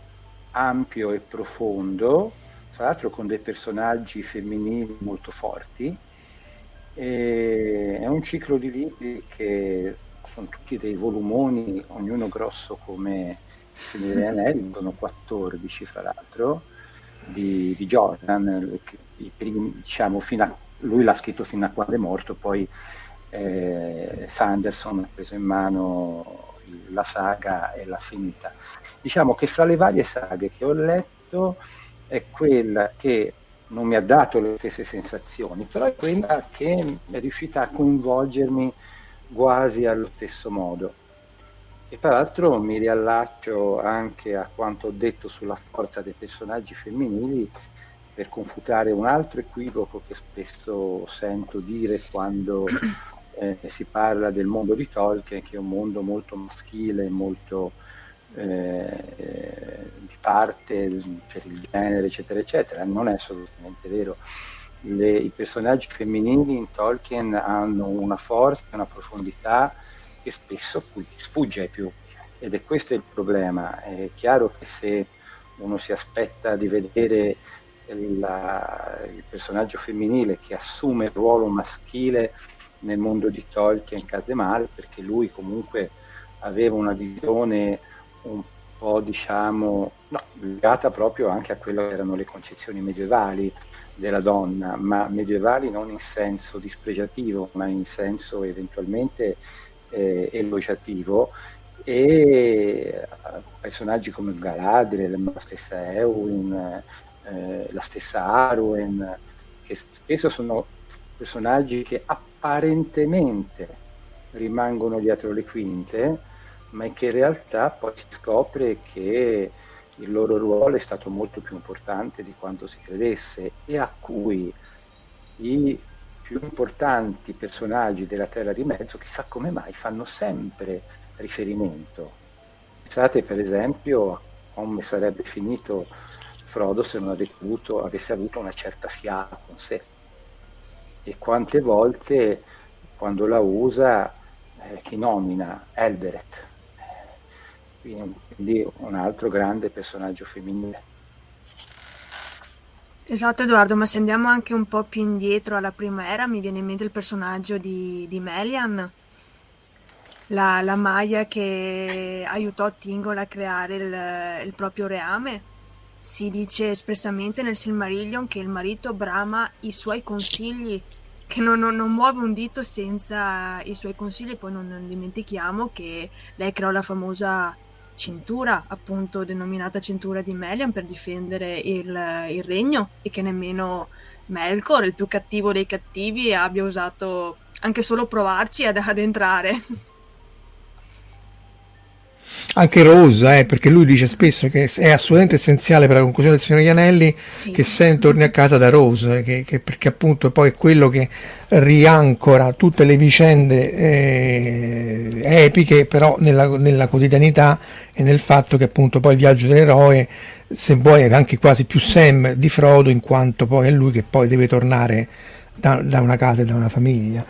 Speaker 2: ampio e profondo tra l'altro con dei personaggi femminili molto forti. E è un ciclo di libri che sono tutti dei volumoni, ognuno grosso come Signore Anelli, sono 14 fra l'altro, di, di Jordan, primi, diciamo, a, lui l'ha scritto fino a quando è morto, poi eh, Sanderson ha preso in mano la saga e l'ha finita. Diciamo che fra le varie saghe che ho letto, è quella che non mi ha dato le stesse sensazioni, però è quella che è riuscita a coinvolgermi quasi allo stesso modo. E tra l'altro mi riallaccio anche a quanto ho detto sulla forza dei personaggi femminili per confutare un altro equivoco che spesso sento dire quando eh, si parla del mondo di Tolkien, che è un mondo molto maschile, molto eh, di parte per il genere, eccetera, eccetera. Non è assolutamente vero. le, i personaggi femminili in Tolkien hanno una forza, una profondità che spesso sfugge ai più. Ed è questo il problema. È chiaro che se uno si aspetta di vedere la, il personaggio femminile che assume il ruolo maschile nel mondo di Tolkien cade perché lui comunque aveva una visione un po' diciamo no, legata proprio anche a quello che erano le concezioni medievali della donna, ma medievali non in senso dispregiativo, ma in senso eventualmente eh, elogiativo. E personaggi come Galadriel, la stessa Eowyn, eh, la stessa Arwen, che spesso sono personaggi che apparentemente rimangono dietro le quinte, ma che in realtà poi si scopre che il loro ruolo è stato molto più importante di quanto si credesse e a cui i più importanti personaggi della Terra di Mezzo, chissà come mai, fanno sempre riferimento. Pensate per esempio a come sarebbe finito Frodo se non avuto, avesse avuto una certa fiaba con sé. E quante volte quando la usa eh, chi nomina? Elberet quindi un altro grande personaggio femminile.
Speaker 4: Esatto Edoardo, ma se andiamo anche un po' più indietro alla prima era, mi viene in mente il personaggio di, di Melian, la, la Maya che aiutò Tingle a creare il, il proprio reame. Si dice espressamente nel Silmarillion che il marito brama i suoi consigli, che non, non, non, muove un dito senza i suoi consigli, poi non, non dimentichiamo che lei creò la famosa cintura, appunto denominata cintura di Melian per difendere il, il regno e che nemmeno Melkor, il più cattivo dei cattivi, abbia osato anche solo provarci ad, ad entrare.
Speaker 1: Anche Rosa, eh, perché lui dice spesso che è assolutamente essenziale per la conclusione del Signore Gli Anelli sì. che Sam torni a casa da Rose, che, che, perché appunto poi è quello che riancora tutte le vicende eh, epiche, però nella, nella, quotidianità e nel fatto che appunto poi il viaggio dell'eroe, se vuoi, è anche quasi più Sam di Frodo, in quanto poi è lui che poi deve tornare da, da una casa e da una famiglia.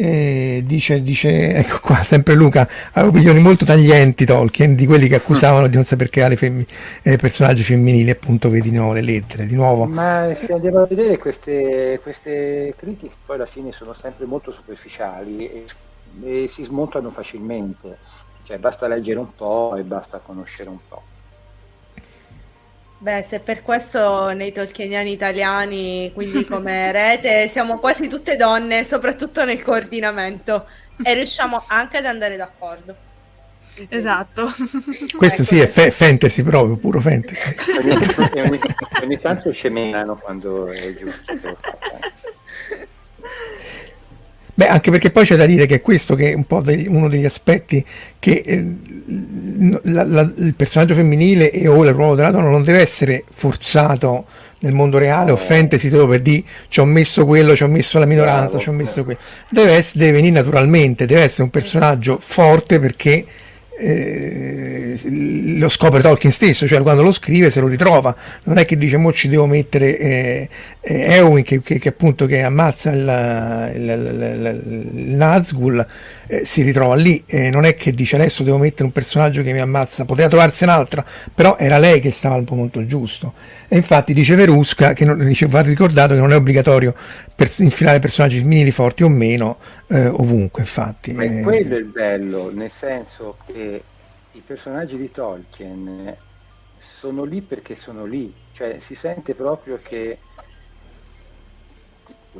Speaker 1: Eh, dice, dice, ecco qua, sempre Luca, ha opinioni molto taglienti Tolkien, di quelli che accusavano di non saper creare femmi, eh, personaggi femminili, appunto vedi no, le lettere, di nuovo.
Speaker 2: Ma se andiamo a vedere queste, queste critiche, poi alla fine sono sempre molto superficiali e, e si smontano facilmente, cioè basta leggere un po' e basta conoscere un po'.
Speaker 3: Beh, se per questo nei tolkieniani italiani, quindi come rete, siamo quasi tutte donne, soprattutto nel coordinamento, e riusciamo anche ad andare d'accordo.
Speaker 4: Esatto.
Speaker 1: Questo ecco, sì, è fe- fantasy proprio, puro fantasy.
Speaker 2: ogni, ogni, ogni tanto scemenano quando è giusto.
Speaker 1: Beh, anche perché poi c'è da dire che questo che è un po' degli, uno degli aspetti che eh, la, la, il personaggio femminile e o il ruolo della donna non deve essere forzato nel mondo reale o fantasy solo per dire ci ho messo quello, ci ho messo la minoranza, ci ho messo quello. Deve, essere, deve venire naturalmente, deve essere un personaggio forte perché eh, lo scopre Tolkien stesso, cioè quando lo scrive se lo ritrova, non è che dice mo ci devo mettere eh, eh, Eowyn che, che, che, appunto che ammazza il, il, il, il Nazgul, eh, si ritrova lì, non è che dice adesso devo mettere un personaggio che mi ammazza, poteva trovarsi un'altra, però era lei che stava al punto giusto. E infatti dice Verusca, che non, dice, va ricordato che non è obbligatorio per infilare personaggi femminili forti o meno eh, ovunque, infatti.
Speaker 2: Ma è quello il bello, nel senso che i personaggi di Tolkien sono lì perché sono lì, cioè si sente proprio che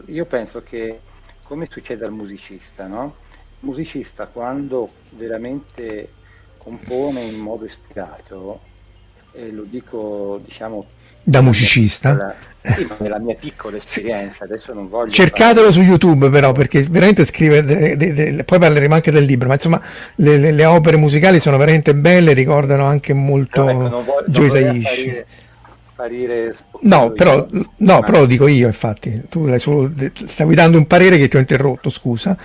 Speaker 2: io penso che come succede al musicista, no? Il musicista quando veramente compone in modo ispirato, e lo dico diciamo
Speaker 1: da musicista.
Speaker 2: Sì, ma nella mia piccola esperienza, adesso non voglio...
Speaker 1: Cercatelo fare... su YouTube però, perché veramente scrive, de, de, de, poi parleremo anche del libro, ma insomma le, le, le, opere musicali sono veramente belle, ricordano anche molto no, ecco,
Speaker 2: Joyce
Speaker 1: No, però, no, però lo dico io infatti, tu solo, stavi dando un parere che ti ho interrotto, scusa,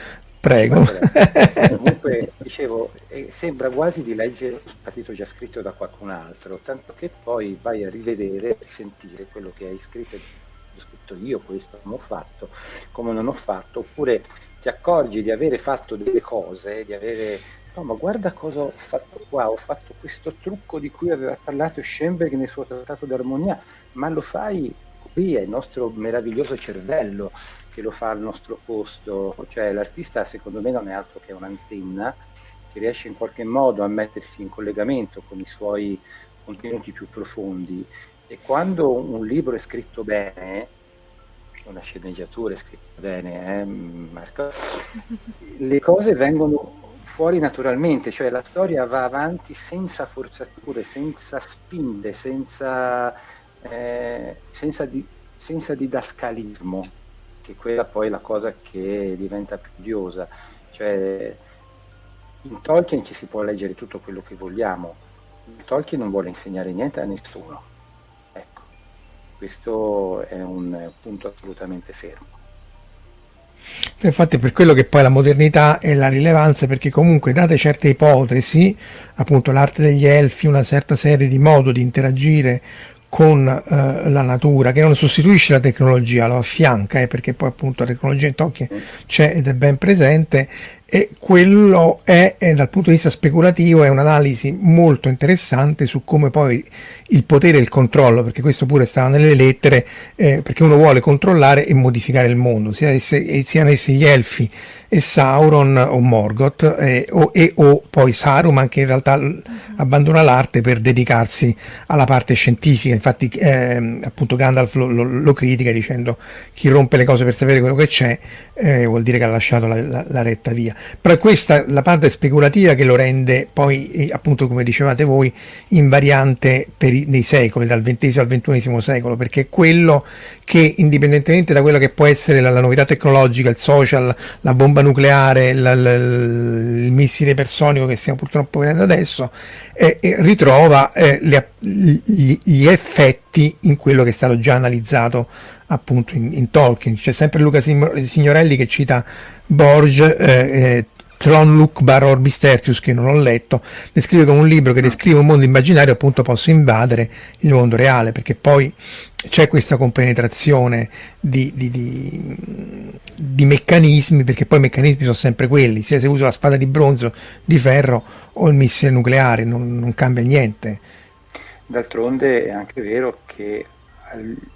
Speaker 1: prego.
Speaker 2: Comunque, dicevo, eh, sembra quasi di leggere un partito già scritto da qualcun altro, tanto che poi vai a rivedere e sentire quello che hai scritto l'ho scritto io, questo non ho fatto, come non ho fatto, oppure ti accorgi di avere fatto delle cose, di avere no ma guarda cosa ho fatto qua, ho fatto questo trucco di cui aveva parlato Schoenberg nel suo trattato d'armonia, ma lo fai qui, è il nostro meraviglioso cervello che lo fa al nostro posto, cioè l'artista secondo me non è altro che un'antenna che riesce in qualche modo a mettersi in collegamento con i suoi contenuti più profondi. E quando un libro è scritto bene, una sceneggiatura è scritta bene, eh, Marco, le cose vengono fuori naturalmente, cioè la storia va avanti senza forzature, senza spinde, senza, eh, senza, di, senza didascalismo, che è quella poi la cosa che diventa più odiosa. Cioè, in Tolkien ci si può leggere tutto quello che vogliamo, Tolkien non vuole insegnare niente a nessuno. Ecco, questo è un punto assolutamente fermo.
Speaker 1: Infatti è per quello che poi la modernità è la rilevanza, perché comunque date certe ipotesi, appunto l'arte degli elfi, una certa serie di modo di interagire con eh, la natura, che non sostituisce la tecnologia, lo affianca, eh, perché poi appunto la tecnologia in Tolkien c'è ed è ben presente, e quello è, è, dal punto di vista speculativo è un'analisi molto interessante su come poi il potere e il controllo, perché questo pure stava nelle lettere, eh, perché uno vuole controllare e modificare il mondo, sia, siano essi gli elfi e Sauron o Morgoth eh, o, e, o poi Saruman che in realtà l- abbandona l'arte per dedicarsi alla parte scientifica. Infatti eh, appunto Gandalf lo, lo, lo, critica dicendo chi rompe le cose per sapere quello che c'è eh, vuol dire che ha lasciato la, la, la, retta via però è questa la parte speculativa che lo rende poi eh, appunto come dicevate voi invariante per i, nei secoli dal XX al XXI secolo perché è quello che indipendentemente da quello che può essere la, la novità tecnologica il social la bomba nucleare, la, la, il missile ipersonico che stiamo purtroppo vedendo adesso, eh, eh, ritrova eh, le, gli, gli, effetti in quello che è stato già analizzato appunto in, in Tolkien. C'è sempre Luca Signorelli che cita Borges, eh, eh, Tron Lukbar Orbis Tertius, che non ho letto, descrive come un libro che descrive un mondo immaginario appunto possa invadere il mondo reale, perché poi c'è questa compenetrazione di, di, di, di, meccanismi, perché poi i meccanismi sono sempre quelli, sia se uso la spada di bronzo, di ferro o il missile nucleare, non, non cambia niente.
Speaker 2: D'altronde è anche vero che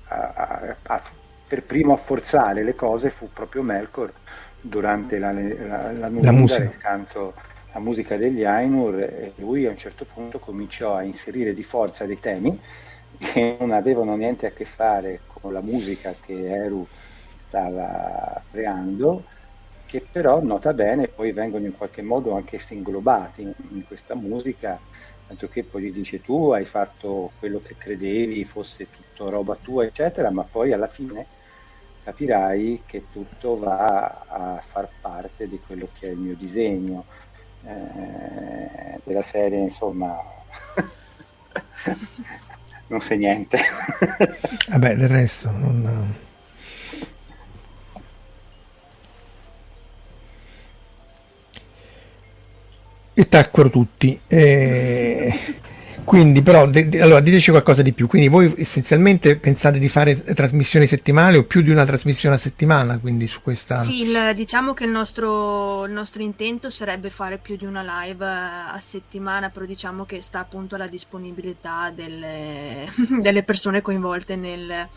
Speaker 2: a, a, per primo a forzare le cose fu proprio Melkor durante la, la, la, la musica. Canto, la musica degli Ainur e lui a un certo punto cominciò a inserire di forza dei temi che non avevano niente a che fare con la musica che Eru stava creando, che però nota bene poi vengono in qualche modo anche inglobati in, in questa musica, tanto che poi gli dice tu hai fatto quello che credevi fosse tutto roba tua, eccetera, ma poi alla fine capirai che tutto va a far parte di quello che è il mio disegno eh, della serie, insomma. non sai niente.
Speaker 1: Vabbè, del resto non... E tacquero tutti. E... Quindi, però, de- de- allora, diteci qualcosa di più. Quindi, voi essenzialmente pensate di fare trasmissioni settimanali o più di una trasmissione a settimana? Quindi, su questa.
Speaker 4: Sì, il, diciamo che il nostro, il nostro, intento sarebbe fare più di una live eh, a settimana, però diciamo che sta appunto alla disponibilità delle, delle persone coinvolte nel,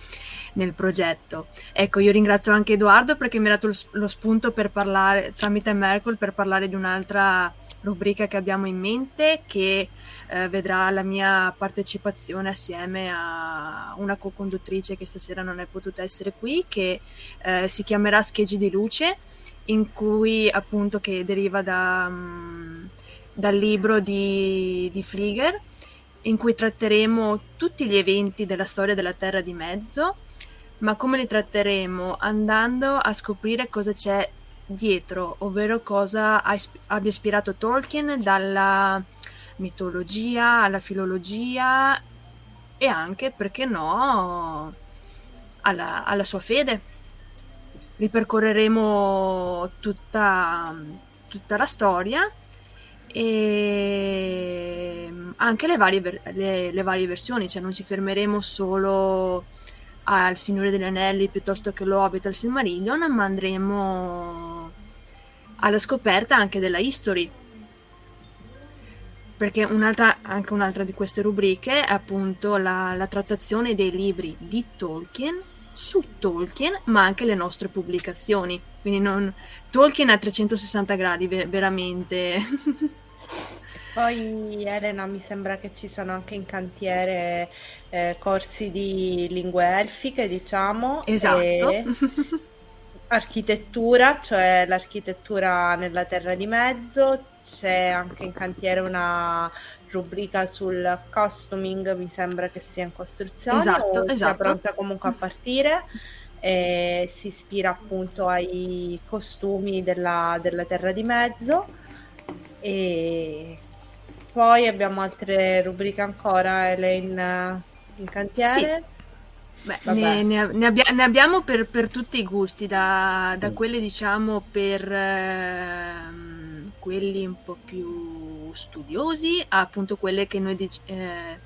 Speaker 4: nel progetto. Ecco, io ringrazio anche Edoardo perché mi ha dato lo spunto per parlare tramite Merkel per parlare di un'altra rubrica che abbiamo in mente che eh, vedrà la mia partecipazione assieme a una co-conduttrice che stasera non è potuta essere qui, che eh, si chiamerà Scheggi di Luce, in cui appunto che deriva da, um, dal libro di, di Flieger, in cui tratteremo tutti gli eventi della storia della Terra di Mezzo, ma come li tratteremo? Andando a scoprire cosa c'è dietro, ovvero cosa abbia ispirato Tolkien dalla mitologia alla filologia e anche, perché no, alla, alla sua fede. Ripercorreremo tutta, tutta la storia e anche le varie, le, le varie versioni, cioè non ci fermeremo solo al Signore degli Anelli piuttosto che lo Hobbit al Silmarillion, ma andremo alla scoperta anche della history. Perché un'altra, anche un'altra di queste rubriche è appunto la, la trattazione dei libri di Tolkien su Tolkien, ma anche le nostre pubblicazioni. Quindi non... Tolkien a 360 gradi, veramente.
Speaker 3: Poi Elena mi sembra che ci sono anche in cantiere eh, corsi di lingue elfiche, diciamo.
Speaker 4: Esatto.
Speaker 3: architettura, cioè l'architettura nella terra di mezzo, c'è anche in cantiere una rubrica sul costuming, mi sembra che sia in costruzione
Speaker 4: esatto,
Speaker 3: sia
Speaker 4: esatto.
Speaker 3: pronta comunque a partire. E si ispira appunto ai costumi della, della terra di mezzo e poi abbiamo altre rubriche ancora Elaine in cantiere.
Speaker 4: Beh, ne, ne, abbia, ne, abbiamo per, per, tutti i gusti, da, da mm. quelle diciamo per eh, quelli un po' più studiosi a appunto quelle che noi dic- eh,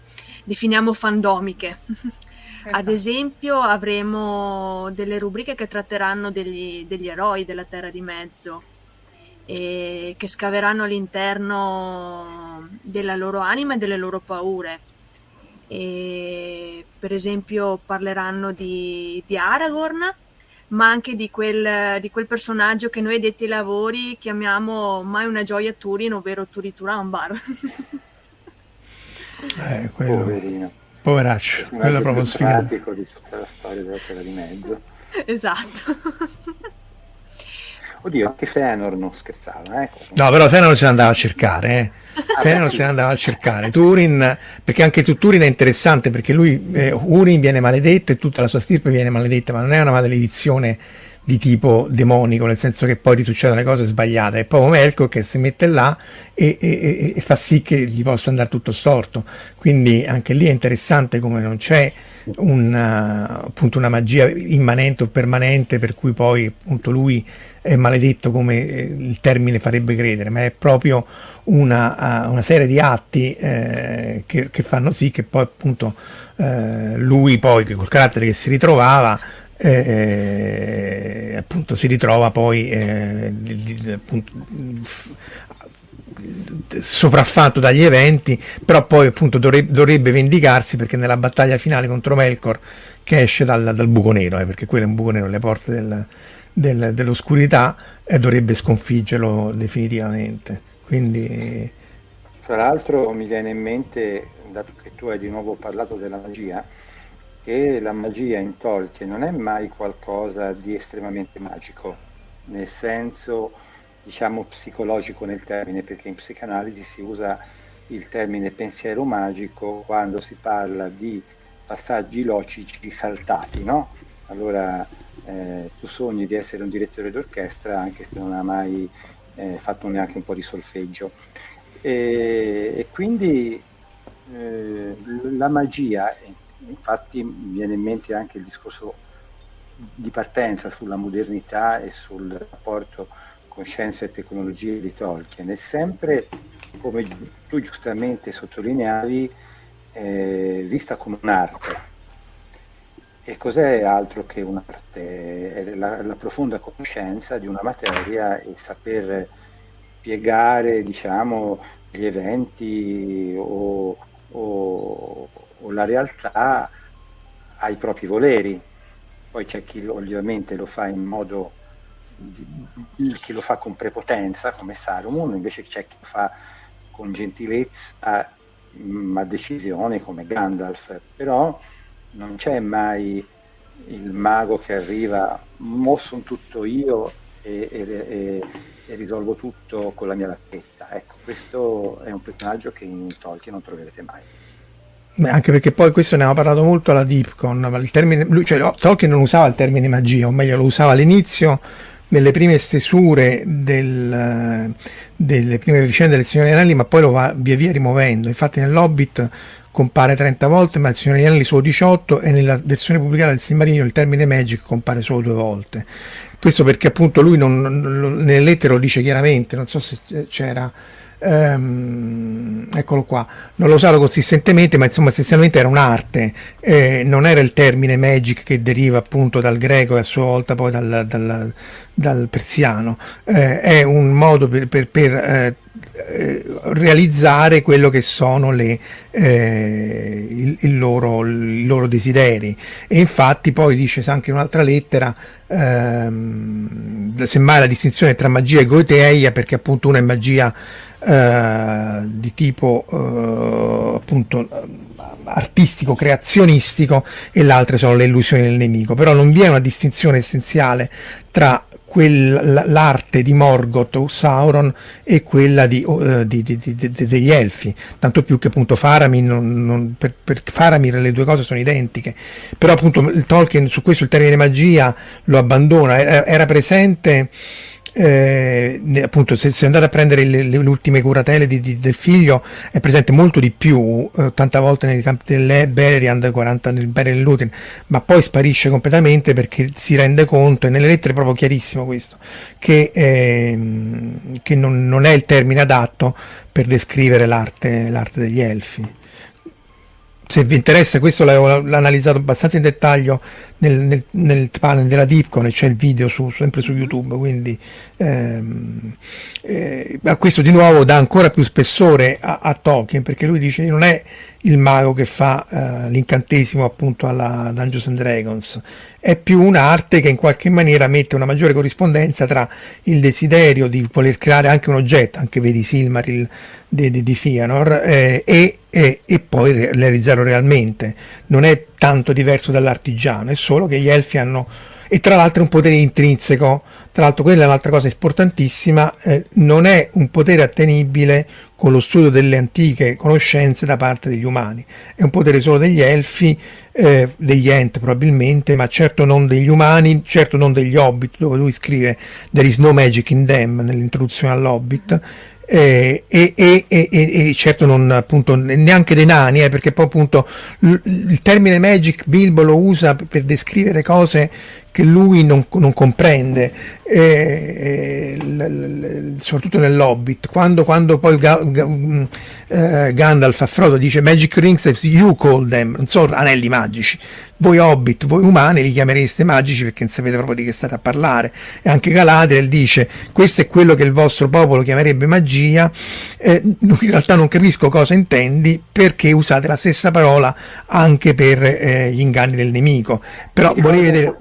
Speaker 4: definiamo fandomiche. Ad esempio avremo delle rubriche che tratteranno degli, degli eroi della Terra di Mezzo e che scaveranno all'interno della loro anima e delle loro paure e per esempio parleranno di, di Aragorn, ma anche di quel, di quel, personaggio che noi detti ai lavori chiamiamo mai una gioia Turin, ovvero Turiturambar.
Speaker 1: eh, quello... Poverino. Poveraccio, quello è proprio sfigato.
Speaker 2: di tutta la storia della terra di mezzo.
Speaker 4: Esatto.
Speaker 2: Oddio, anche Fëanor non scherzava, eh?
Speaker 1: No, però Fëanor se ne andava a cercare, eh. Ah, Fëanor se ne andava a cercare. Turin, perché anche tu Turin è interessante, perché lui, eh, Urin viene maledetto e tutta la sua stirpe viene maledetta, ma non è una maledizione di tipo demonico, nel senso che poi ti succedono le cose sbagliate, è proprio Melkor che si mette là e, e, e, fa sì che gli possa andare tutto storto. Quindi anche lì è interessante come non c'è una, appunto una magia immanente o permanente per cui poi appunto lui è maledetto come eh, il termine farebbe credere, ma è proprio una, una serie di atti eh, che, che, fanno sì che poi appunto eh, lui poi col carattere che si ritrovava eh, appunto si ritrova poi eh, appunto, sopraffatto dagli eventi, però poi appunto dovrebbe, dovrebbe, vendicarsi perché nella battaglia finale contro Melkor che esce dal, dal buco nero, eh, perché quello è un buco nero alle porte del, del, dell'oscurità e dovrebbe sconfiggerlo definitivamente. Quindi...
Speaker 2: Tra l'altro mi viene in mente, dato che tu hai di nuovo parlato della magia, che la magia in Tolkien non è mai qualcosa di estremamente magico, nel senso diciamo psicologico nel termine, perché in psicanalisi si usa il termine pensiero magico quando si parla di passaggi logici saltati, no? Allora eh, tu sogni di essere un direttore d'orchestra anche se non hai mai eh, fatto neanche un po' di solfeggio. E, e quindi eh, la magia, infatti mi viene in mente anche il discorso di partenza sulla modernità e sul rapporto con scienza e tecnologie di Tolkien, è sempre, come tu giustamente sottolineavi, eh, vista come un'arte e cos'è altro che un'arte? È la, la, profonda conoscenza di una materia e saper piegare diciamo, gli eventi o, o, o la realtà ai propri voleri. Poi c'è chi ovviamente lo fa in modo che lo fa con prepotenza come Saruman, invece c'è chi lo fa con gentilezza ma decisione come Gandalf. Però non c'è mai il mago che arriva, mo sono tutto io e, e, e, e, risolvo tutto con la mia lacchetta. Ecco, questo è un personaggio che in Tolkien non troverete mai.
Speaker 1: Beh, anche perché poi questo ne aveva parlato molto alla Deepcon, il termine, lui, cioè, Tolkien non usava il termine magia, o meglio lo usava all'inizio nelle prime stesure del, delle prime vicende del Signore Anelli, ma poi lo va via via rimuovendo. Infatti nell'Hobbit compare 30 volte, ma il Signore degli Anelli solo 18 e nella versione pubblicata del Silmarillion il termine Magic compare solo due volte. Questo perché appunto lui non, non, nelle lettere lo dice chiaramente, non so se c'era ehm, eccolo qua, non l'ho usato consistentemente, ma insomma essenzialmente era un'arte, eh, non era il termine magic che deriva appunto dal greco e a sua volta poi dal, dal, dal persiano, eh, è un modo per, per, per eh realizzare quello che sono le, eh, il, il, loro, i loro desideri. E infatti poi dice anche in un'altra lettera ehm, semmai la distinzione tra magia e goeteia perché appunto una è magia eh, di tipo eh, appunto artistico, creazionistico e l'altra sono le illusioni del nemico, però non vi è una distinzione essenziale tra l'arte di Morgoth o Sauron e quella di, uh, di, di, degli Elfi, tanto più che appunto Faramir, non, non, per, per Faramir le due cose sono identiche, però appunto Tolkien su questo il termine magia lo abbandona, era, era presente eh, appunto se, se, andate a prendere le, le ultime curatele di, di, del figlio è presente molto di più, eh, 80 volte nei campi delle Beriand, 40 nel Beriand Lutin, ma poi sparisce completamente perché si rende conto, e nelle lettere è proprio chiarissimo questo, che, eh, che non, non, è il termine adatto per descrivere l'arte, l'arte degli elfi se vi interessa, questo l'ho, analizzato abbastanza in dettaglio nel, nel, nel panel della Dipcon e c'è il video su, sempre su YouTube, quindi ehm, eh, questo di nuovo dà ancora più spessore a, a Tolkien perché lui dice non è il mago che fa eh, l'incantesimo appunto alla Dungeons and Dragons, è più un'arte che in qualche maniera mette una maggiore corrispondenza tra il desiderio di voler creare anche un oggetto, anche vedi Silmaril di, di, di Fianor, eh, e, e, e, poi realizzarlo realmente. Non è tanto diverso dall'artigiano, è solo che gli elfi hanno e tra l'altro un potere intrinseco, tra l'altro quella è un'altra cosa importantissima, eh, non è un potere attenibile con lo studio delle antiche conoscenze da parte degli umani, è un potere solo degli elfi, eh, degli ent probabilmente, ma certo non degli umani, certo non degli hobbit, dove lui scrive There is no magic in them nell'introduzione all'hobbit, eh, e, e, e, e, certo non appunto neanche dei nani eh, perché poi appunto l- il termine magic Bilbo lo usa per descrivere cose che lui non, non comprende, eh, l, l, soprattutto nell'Hobbit, quando, quando poi Ga, Ga, eh, Gandalf a Frodo dice Magic Rings as you call them, non sono anelli magici, voi Hobbit, voi umani li chiamereste magici perché non sapete proprio di che state a parlare, e anche Galadriel dice questo è quello che il vostro popolo chiamerebbe magia, eh, in realtà non capisco cosa intendi perché usate la stessa parola anche per eh, gli inganni del nemico, però volevi vedere...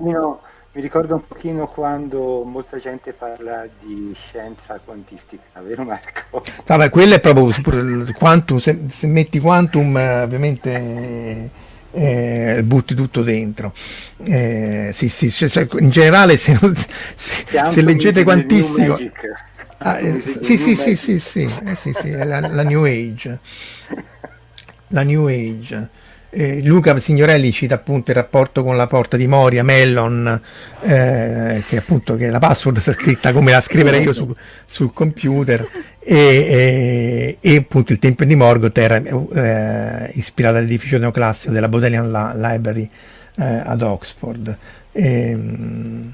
Speaker 2: Mi ricorda un pochino quando molta gente parla di scienza quantistica, vero Marco?
Speaker 1: Vabbè, quello è proprio quantum, se, se metti quantum eh, ovviamente eh, butti tutto dentro. Eh, sì, sì, cioè, in generale se, non, se, se leggete quantistico... Ah, eh, sì, sì, sì, sì, sì, sì, sì, la, la New Age. La New Age. Eh, Luca Signorelli cita appunto il rapporto con la porta di Moria, Mellon, eh, che appunto che la password sta scritta come la scriverei io su, sul computer e, e, e, appunto il Tempio di Morgoth era eh, ispirato all'edificio neoclassico della Bodleian Library eh, ad Oxford. E, ehm,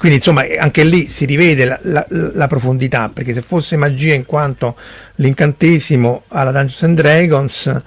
Speaker 1: quindi insomma anche lì si rivede la, la, la, profondità, perché se fosse magia in quanto l'incantesimo alla Dungeons and Dragons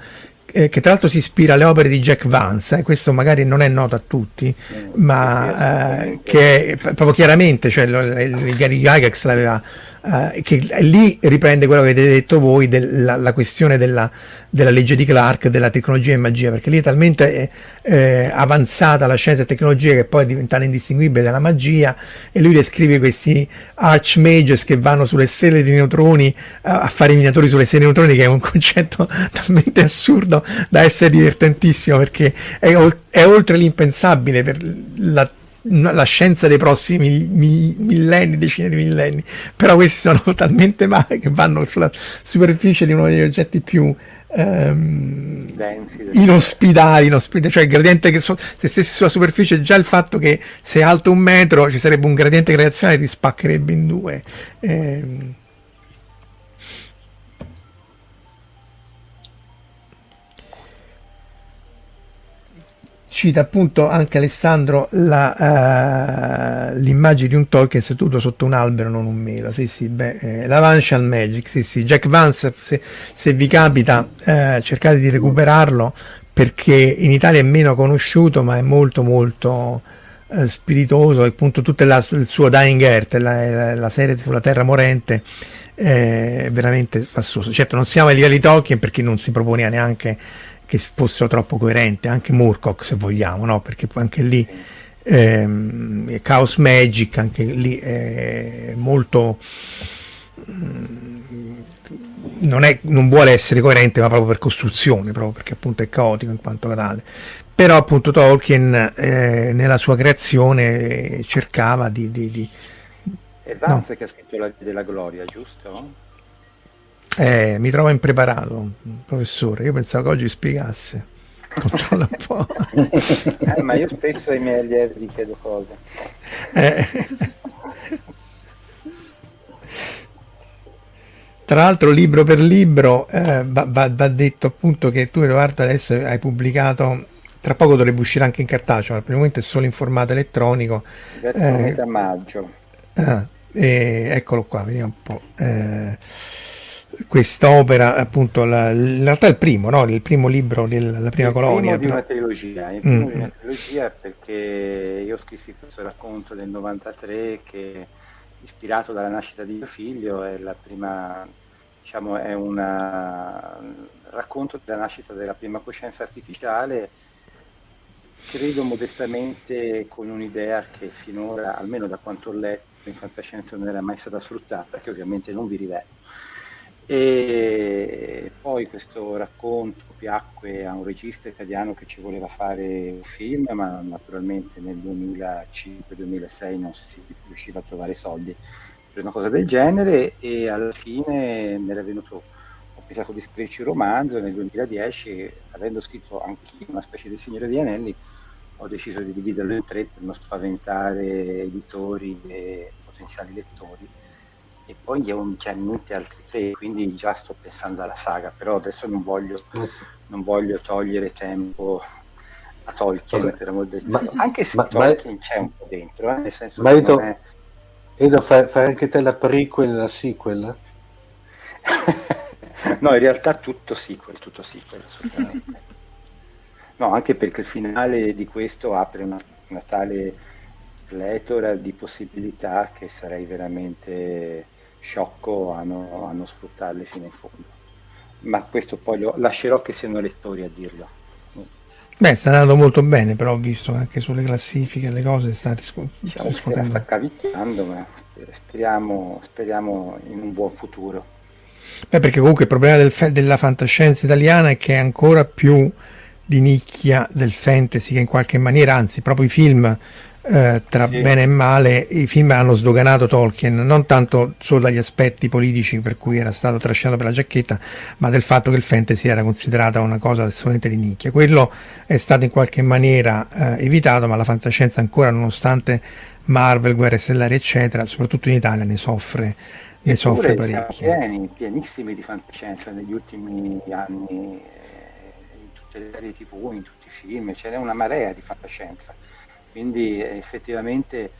Speaker 1: eh, che tra l'altro si ispira alle opere di Jack Vance, eh, questo magari non è noto a tutti, ma eh, che proprio chiaramente, cioè, il, il Gary Gygax l'aveva eh, che lì riprende quello che avete detto voi della la questione della, della, legge di Clark, della tecnologia e magia, perché lì è talmente eh, avanzata la scienza e tecnologia che poi è diventata indistinguibile dalla magia e lui descrive questi archmages che vanno sulle stelle di neutroni a fare i minatori sulle stelle di neutroni, che è un concetto talmente assurdo da essere divertentissimo perché è, è oltre l'impensabile per la la scienza dei prossimi millenni, decine di millenni, però questi sono talmente male che vanno sulla superficie di uno degli oggetti più ehm, inospidali, inospidali, cioè il gradiente che so, se stessi sulla superficie già il fatto che se è alto un metro ci sarebbe un gradiente gravitazionale ti spaccherebbe in due. Eh, cita appunto anche Alessandro la, uh, l'immagine di un Tolkien seduto sotto un albero, non un melo. Sì, sì, beh, eh, la Vanshal Magic, sì, sì. Jack Vance, se, se vi capita, eh, cercate di recuperarlo perché in Italia è meno conosciuto, ma è molto, molto eh, spiritoso. Appunto, tutto la, il suo Dying Earth, la, la, la serie sulla Terra Morente, è veramente spassoso. Certo, non siamo ai livelli Tolkien perché non si proponeva neanche che fossero troppo coerenti, anche Murcock se vogliamo, no? perché poi anche lì ehm, Chaos Magic, anche lì è molto... Mm, non, è, non, vuole essere coerente, ma proprio per costruzione, proprio perché appunto è caotico in quanto tale. Però appunto Tolkien eh, nella sua creazione cercava di... di, di
Speaker 2: è Vance no. che ha scritto La della Gloria, giusto?
Speaker 1: Eh, mi trovo impreparato, professore. Io pensavo che oggi spiegasse. Controlla un po'.
Speaker 2: eh, ma io spesso ai miei allievi chiedo cose.
Speaker 1: Eh. Tra l'altro, libro per libro, eh, va, va, va, detto appunto che tu, Edoardo, adesso hai pubblicato. Tra poco dovrebbe uscire anche in cartaceo, ma al primo momento è solo in formato elettronico.
Speaker 2: Verso eh, metà maggio.
Speaker 1: Ah, eccolo qua, vediamo un po'. Quest'opera, appunto, la, in realtà è il primo, no? il primo libro della prima
Speaker 2: il
Speaker 1: colonia.
Speaker 2: Primo di una trilogia, il primo mm. di una trilogia perché io scrissi questo racconto del 93 che ispirato dalla nascita di mio figlio è la prima, diciamo, è un racconto della nascita della prima coscienza artificiale credo modestamente con un'idea che finora, almeno da quanto ho letto, in fantascienza non era mai stata sfruttata, che ovviamente non vi rivelo. E poi questo racconto piacque a un regista italiano che ci voleva fare un film, ma naturalmente nel 2005-2006 non si riusciva a trovare soldi per una cosa del genere e alla fine mi era venuto, ho pensato di scriverci un romanzo nel 2010, avendo scritto anch'io una specie di Signore di Anelli, ho deciso di dividerlo in tre per non spaventare editori e potenziali lettori e poi gli ho già in mente altri tre, quindi già sto pensando alla saga, però adesso non voglio, eh non voglio togliere tempo a Tolkien, okay. per amor del ma, anche se ma, Tolkien ma, c'è un po' dentro, eh, nel senso
Speaker 5: ma che Edo, è... Edo fai, fai, anche te la prequel e la sequel?
Speaker 2: no, in realtà tutto sequel, tutto sequel, assolutamente. no, anche perché il finale di questo apre una, una tale pletora di possibilità che sarei veramente sciocco a, no, a non sfruttarle fino in fondo. Ma questo poi lo lascerò che siano lettori a dirlo.
Speaker 1: Beh, sta andando molto bene, però ho visto anche sulle classifiche le cose sta riscu-
Speaker 2: diciamo riscuotendo. Sta cavicchiando, ma speriamo, speriamo in un buon futuro.
Speaker 1: Beh, perché comunque il problema del della fantascienza italiana è che è ancora più di nicchia del fantasy che in qualche maniera, anzi proprio i film eh, tra sì. bene e male i film hanno sdoganato Tolkien non tanto solo dagli aspetti politici per cui era stato trascinato per la giacchetta ma del fatto che il fantasy era considerata una cosa assolutamente di nicchia. Quello è stato in qualche maniera eh, evitato ma la fantascienza ancora nonostante Marvel, Guerre Stellari eccetera soprattutto in Italia ne soffre ne soffre parecchio.
Speaker 2: pieni, pienissimi di fantascienza negli ultimi anni eh, in tutte le serie tv, in tutti i film ce n'è una marea di fantascienza quindi effettivamente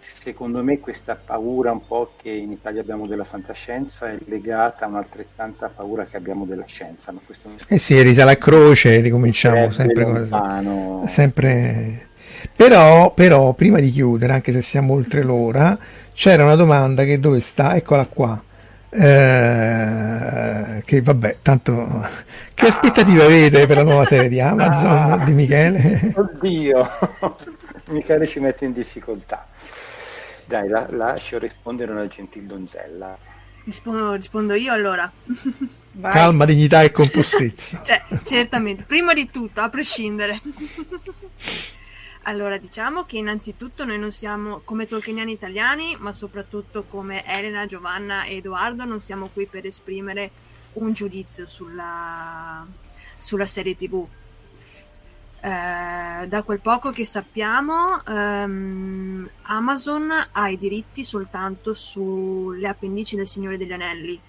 Speaker 2: secondo me questa paura un po' che in Italia abbiamo della fantascienza è legata a un'altrettanta paura che abbiamo della scienza. Ma questo
Speaker 1: eh sì, risale a croce ricominciamo sempre
Speaker 2: lontano.
Speaker 1: sempre però, però, prima di chiudere, anche se siamo oltre l'ora, c'era una domanda che dove sta? Eccola qua. Eh, che vabbè, tanto che aspettative avete per la nuova serie di Amazon di Michele?
Speaker 2: Oddio, Michele ci mette in difficoltà. Dai, la, lascio rispondere una gentil donzella.
Speaker 4: Rispondo, rispondo io allora.
Speaker 1: Vai. Calma, dignità e compostezza.
Speaker 4: cioè, certamente, prima di tutto, a prescindere. Allora, diciamo che innanzitutto noi non siamo come tolkieniani italiani, ma soprattutto come Elena, Giovanna e Edoardo, non siamo qui per esprimere un giudizio sulla, sulla serie TV. Eh, da quel poco che sappiamo, ehm, Amazon ha i diritti soltanto sulle appendici del Signore degli Anelli.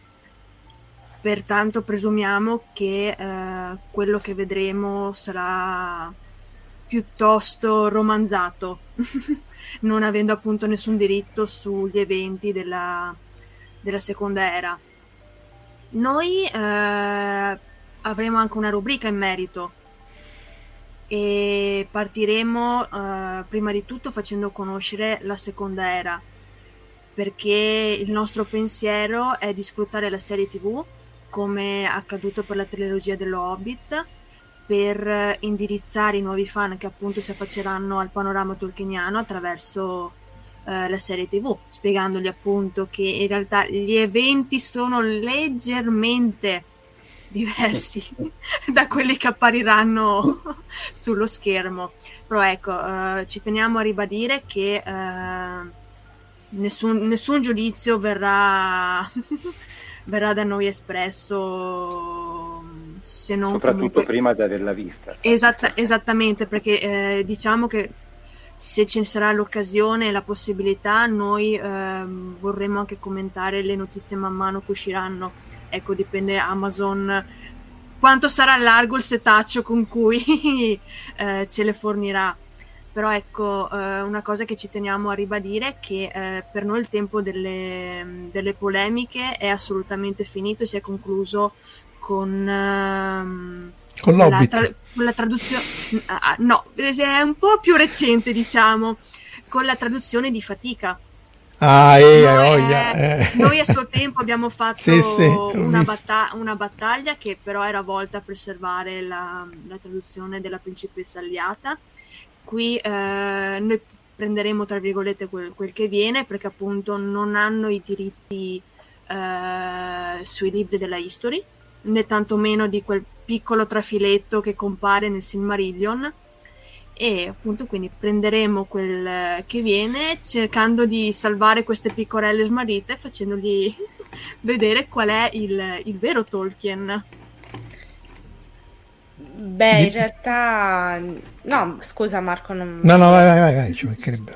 Speaker 4: Pertanto presumiamo che eh, quello che vedremo sarà piuttosto romanzato, non avendo appunto nessun diritto sugli eventi della, della seconda era. Noi eh, avremo anche una rubrica in merito e partiremo eh, prima di tutto facendo conoscere la seconda era perché il nostro pensiero è di sfruttare la serie tv come accaduto per la trilogia dello Hobbit per indirizzare i nuovi fan che appunto si affacceranno al panorama tolkieniano attraverso eh, la serie tv, spiegandogli appunto che in realtà gli eventi sono leggermente diversi da quelli che appariranno sullo schermo. Però ecco, eh, ci teniamo a ribadire che eh, nessun, nessun, giudizio verrà, verrà da noi espresso se non
Speaker 2: soprattutto
Speaker 4: comunque...
Speaker 2: prima di averla vista
Speaker 4: Esatta, esattamente perché eh, diciamo che se ci sarà l'occasione e la possibilità noi eh, vorremmo anche commentare le notizie man mano che usciranno ecco dipende Amazon quanto sarà largo il setaccio con cui eh, ce le fornirà però ecco eh, una cosa che ci teniamo a ribadire è che eh, per noi il tempo delle, delle polemiche è assolutamente finito e si è concluso con, uh,
Speaker 1: con
Speaker 4: la, tra- la traduzione, uh, no, è un po' più recente, diciamo, con la traduzione di fatica.
Speaker 1: Ah, eh, noi, eh.
Speaker 4: noi, a suo tempo abbiamo fatto sì, sì, una, batta- una, battaglia che però era volta a preservare la, la traduzione della principessa Aliata. Qui eh, noi prenderemo tra virgolette quel, quel, che viene perché appunto non hanno i diritti eh, sui libri della history né tantomeno di quel piccolo trafiletto che compare nel Silmarillion e appunto quindi prenderemo quel che viene cercando di salvare queste piccorelle smarrite facendogli vedere qual è il, il vero Tolkien.
Speaker 3: Beh, in realtà no, scusa Marco, non...
Speaker 1: No, no, vai, vai, vai, vai ci mancherebbe.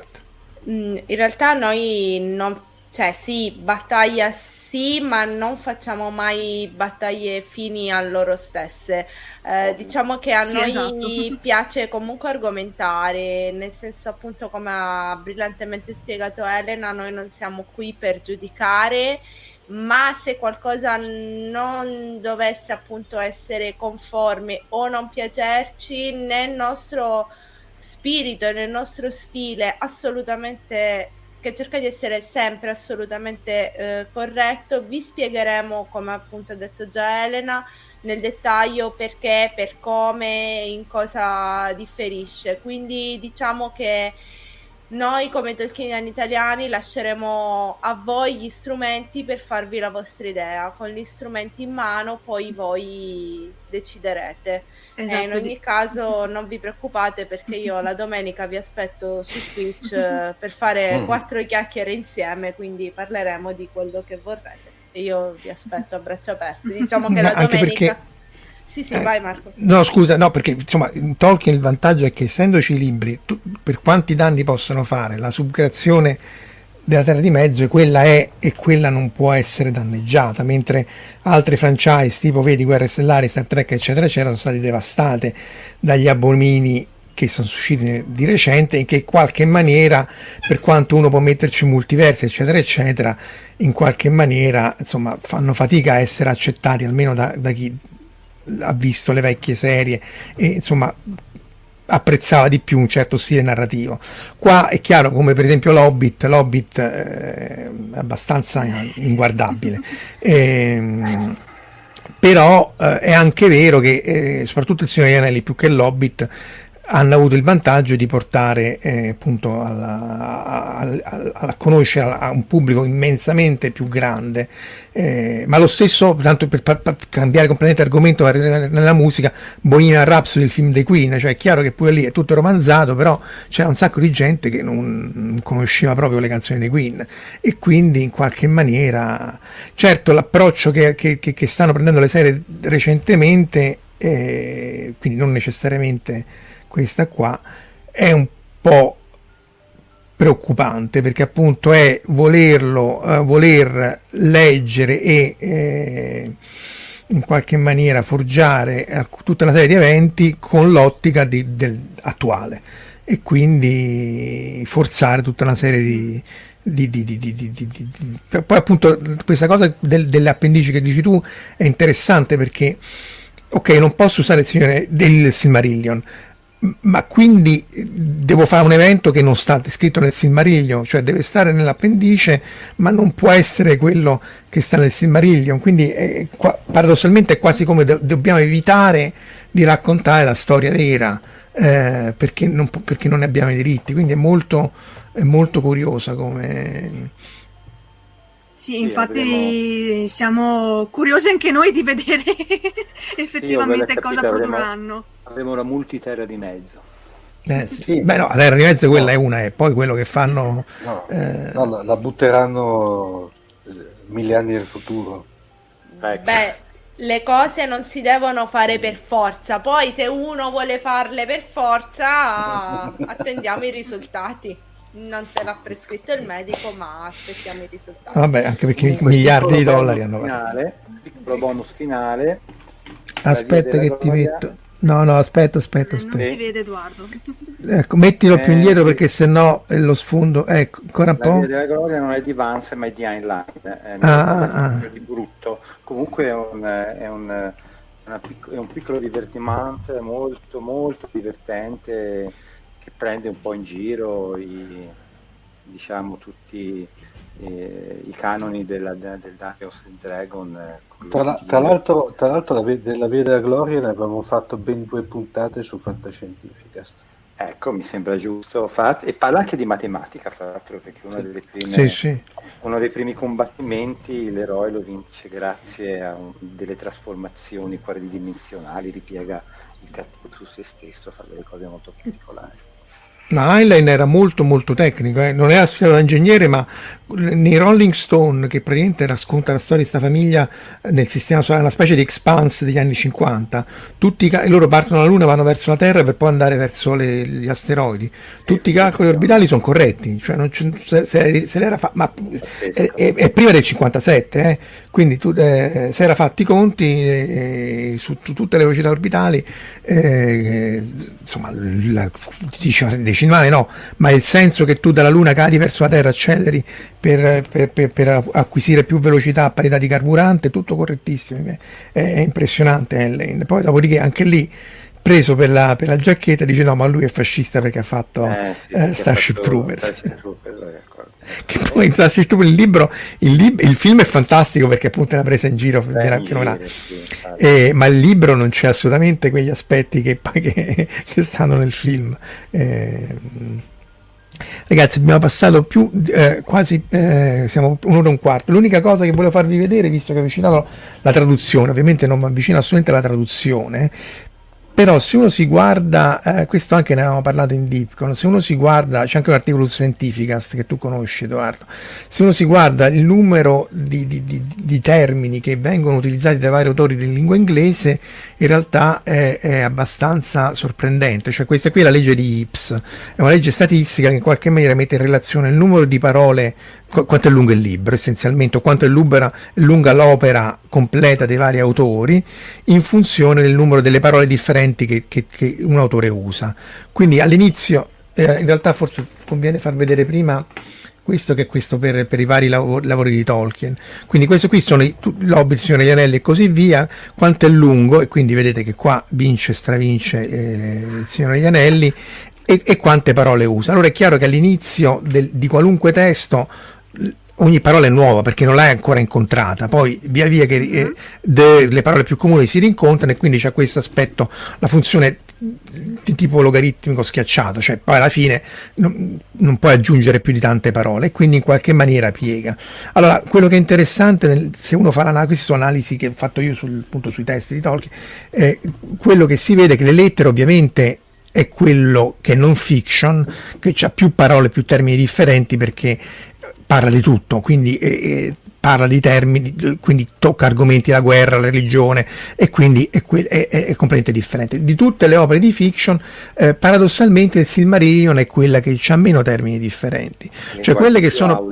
Speaker 3: Mm, in realtà noi non cioè sì, battaglia sì, ma non facciamo mai battaglie fini a loro stesse. Eh, diciamo che a sì, noi esatto. piace comunque argomentare, nel senso appunto come ha brillantemente spiegato Elena, noi non siamo qui per giudicare, ma se qualcosa non dovesse appunto essere conforme o non piacerci, nel nostro spirito nel nostro stile assolutamente che cerca di essere sempre assolutamente eh, corretto. Vi spiegheremo, come appunto ha detto già Elena, nel dettaglio perché, per come, in cosa differisce. Quindi diciamo che noi come Tolkieniani italiani lasceremo a voi gli strumenti per farvi la vostra idea. Con gli strumenti in mano poi voi deciderete. Esatto. Eh, in ogni caso non vi preoccupate perché io la domenica vi aspetto su Twitch eh, per fare mm. quattro chiacchiere insieme, quindi parleremo di quello che vorrete. E io vi aspetto a braccia aperte. Diciamo che la domenica... Perché... Sì, sì, eh, vai Marco.
Speaker 1: No, scusa, no, perché insomma, in Tolkien il vantaggio è che essendoci libri, tu, per quanti danni possono fare, la subcreazione della Terra di Mezzo e quella è e quella non può essere danneggiata, mentre altre franchise tipo vedi Guerre Stellari, Star Trek eccetera eccetera sono state devastate dagli abomini che sono usciti di recente e che in qualche maniera, per quanto uno può metterci multiversi eccetera eccetera, in qualche maniera insomma fanno fatica a essere accettati almeno da, da chi ha visto le vecchie serie. E insomma apprezzava di più un certo stile narrativo. Qua è chiaro, come per esempio l'Hobbit, l'Hobbit eh, è abbastanza inguardabile. E, però eh, è anche vero che eh, soprattutto il Signore degli Anelli più che l'Hobbit hanno avuto il vantaggio di portare eh, appunto alla, a, a, a, conoscere a un pubblico immensamente più grande, eh, ma lo stesso, tanto per, per, per cambiare completamente argomento nella musica, Bohemian Rhapsody, il film dei Queen, cioè è chiaro che pure lì è tutto romanzato, però c'era un sacco di gente che non, non conosceva proprio le canzoni dei Queen. E quindi in qualche maniera, certo l'approccio che, che, che, che stanno prendendo le serie recentemente, eh, quindi non necessariamente questa qua, è un po' preoccupante perché appunto è volerlo, uh, voler leggere e eh, in qualche maniera forgiare eh, tutta una serie di eventi con l'ottica di, del, attuale e quindi forzare tutta una serie di, di, di, di, di, poi appunto questa cosa del, delle appendici che dici tu è interessante perché ok non posso usare il signore del Silmarillion ma quindi devo fare un evento che non sta scritto nel Silmarillion, cioè deve stare nell'appendice, ma non può essere quello che sta nel Silmarillion. Quindi è, paradossalmente è quasi come do, dobbiamo evitare di raccontare la storia vera, eh, perché, non, perché, non, ne abbiamo i diritti. Quindi è molto, è molto curiosa come
Speaker 4: sì, infatti avremo... siamo curiosi anche noi di vedere effettivamente sì, cosa produrranno.
Speaker 2: Avremo, una multiterra di mezzo.
Speaker 1: Eh, sì. Sì. Beh no, la terra di mezzo quella no. è una, e poi quello che fanno...
Speaker 5: No, eh... no la, la, butteranno eh, mille anni nel futuro.
Speaker 3: Ecco. Beh, le cose non si devono fare per forza, poi se uno vuole farle per forza, attendiamo i risultati non te l'ha prescritto il medico, ma aspettiamo i risultati.
Speaker 1: Vabbè, anche perché miliardi di dollari hanno
Speaker 2: finale, piccolo bonus finale.
Speaker 1: Aspetta che ti metto. No, no, aspetta, aspetta, aspetta. Non
Speaker 4: si vede Edoardo.
Speaker 1: Ecco, mettilo eh, più indietro perché sennò è lo sfondo. Ecco, ancora un po'.
Speaker 2: La della gloria non è di Vance, ma è di Heinlein. È
Speaker 1: ah, ah, ah.
Speaker 2: di brutto. Comunque è un, è un, è un piccolo divertimento molto, molto divertente che prende un po' in giro i, diciamo, tutti eh, i canoni della, del Dungeons Dragon.
Speaker 5: Tra, tra, l'altro, tra l'altro la, della Via della Gloria ne abbiamo fatto ben due puntate su Fantascientificast.
Speaker 2: Ecco, mi sembra giusto. Fat- e parla anche di matematica, fra l'altro, perché una delle prime,
Speaker 1: sì, sì.
Speaker 2: uno dei primi combattimenti l'eroe lo vince grazie a un, delle trasformazioni quadridimensionali, ripiega il cattivo su se stesso, fa delle cose molto particolari.
Speaker 1: Ma Heinlein era molto molto tecnico, eh? non era stato ingegnere, ma nei Rolling Stone, che praticamente racconta la storia di questa famiglia nel sistema solare, una specie di expanse degli anni 50, tutti, loro partono dalla Luna, vanno verso la Terra per poi andare verso le, gli asteroidi. Tutti i calcoli orbitali sono corretti, cioè se, se, se l'era fa- ma è, è, è, prima del 57, eh? quindi tu, eh, si era fatti i conti eh, su, su, tutte le velocità orbitali, eh, insomma, la, decimale no, ma il senso che tu dalla Luna cadi verso la Terra, acceleri per, per, per, per, acquisire più velocità a parità di carburante, tutto correttissimo, è, è impressionante Helen. Poi dopodiché anche lì preso per la, per la, giacchetta dice no ma lui è fascista perché ha fatto eh, sì, eh, Starship Troopers. Starship Troopers che poi Starship Troopers il libro, il, lib- il, film è fantastico perché appunto è una presa in giro, Beh, sì, eh, ma il libro non c'è assolutamente quegli aspetti che, che, che stanno nel film. Ragazzi, abbiamo passato più eh, quasi eh, siamo un'ora e un quarto. L'unica cosa che volevo farvi vedere, visto che ho avvicinato la traduzione, ovviamente non mi avvicino assolutamente alla traduzione, però se uno si guarda, eh, questo anche ne avevamo parlato in Deepcon, se uno si guarda, c'è anche un articolo su Scientificast che tu conosci Edoardo, se uno si guarda il numero di, di, di, di termini che vengono utilizzati dai vari autori di lingua inglese, in realtà è, è, abbastanza sorprendente, cioè questa qui è la legge di Ips, è una legge statistica che in qualche maniera mette in relazione il numero di parole quanto è lungo il libro essenzialmente, o quanto è lunga, lunga l'opera completa dei vari autori, in funzione del numero delle parole differenti che, che, che un autore usa. Quindi all'inizio, eh, in realtà forse conviene far vedere prima questo che è questo per, per i vari lavori, lavori, di Tolkien. Quindi questo qui sono l'Hobbit, Signore degli Anelli e così via, quanto è lungo, e quindi vedete che qua vince, stravince eh, il Signore degli Anelli, e, e, quante parole usa. Allora è chiaro che all'inizio del, di qualunque testo ogni parola è nuova perché non l'hai ancora incontrata, poi via via che eh, de, le parole più comuni si rincontrano e quindi c'è questo aspetto, la funzione di tipo logaritmico schiacciato, cioè poi alla fine non, non, puoi aggiungere più di tante parole e quindi in qualche maniera piega. Allora, quello che è interessante, nel, se uno fa l'analisi, queste sono analisi che ho fatto io sul, appunto, sui testi di Tolkien, eh, quello che si vede è che le lettere ovviamente è quello che è non fiction, che ha più parole, più termini differenti perché parla di tutto, quindi eh, eh, parla di termini, quindi tocca argomenti la guerra, la religione e quindi è, è, è, è completamente differente. Di tutte le opere di fiction, eh, paradossalmente il Silmarillion è quella che ha meno termini differenti, cioè quelle che sono...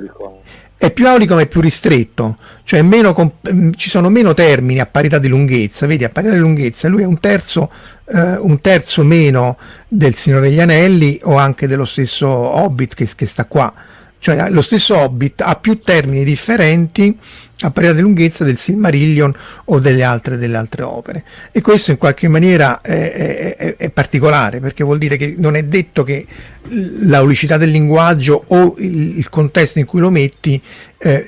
Speaker 1: è più aulico ma è più ristretto, cioè meno comp- ci sono meno termini a parità di lunghezza, vedi a parità di lunghezza lui è un terzo, eh, un terzo meno del Signore degli Anelli o anche dello stesso Hobbit che, che sta qua, cioè lo stesso Hobbit ha più termini differenti a parità di lunghezza del Silmarillion o delle altre, delle altre opere. E questo in qualche maniera è, è, è, particolare perché vuol dire che non è detto che l'aulicità del linguaggio o il, il contesto in cui lo metti eh,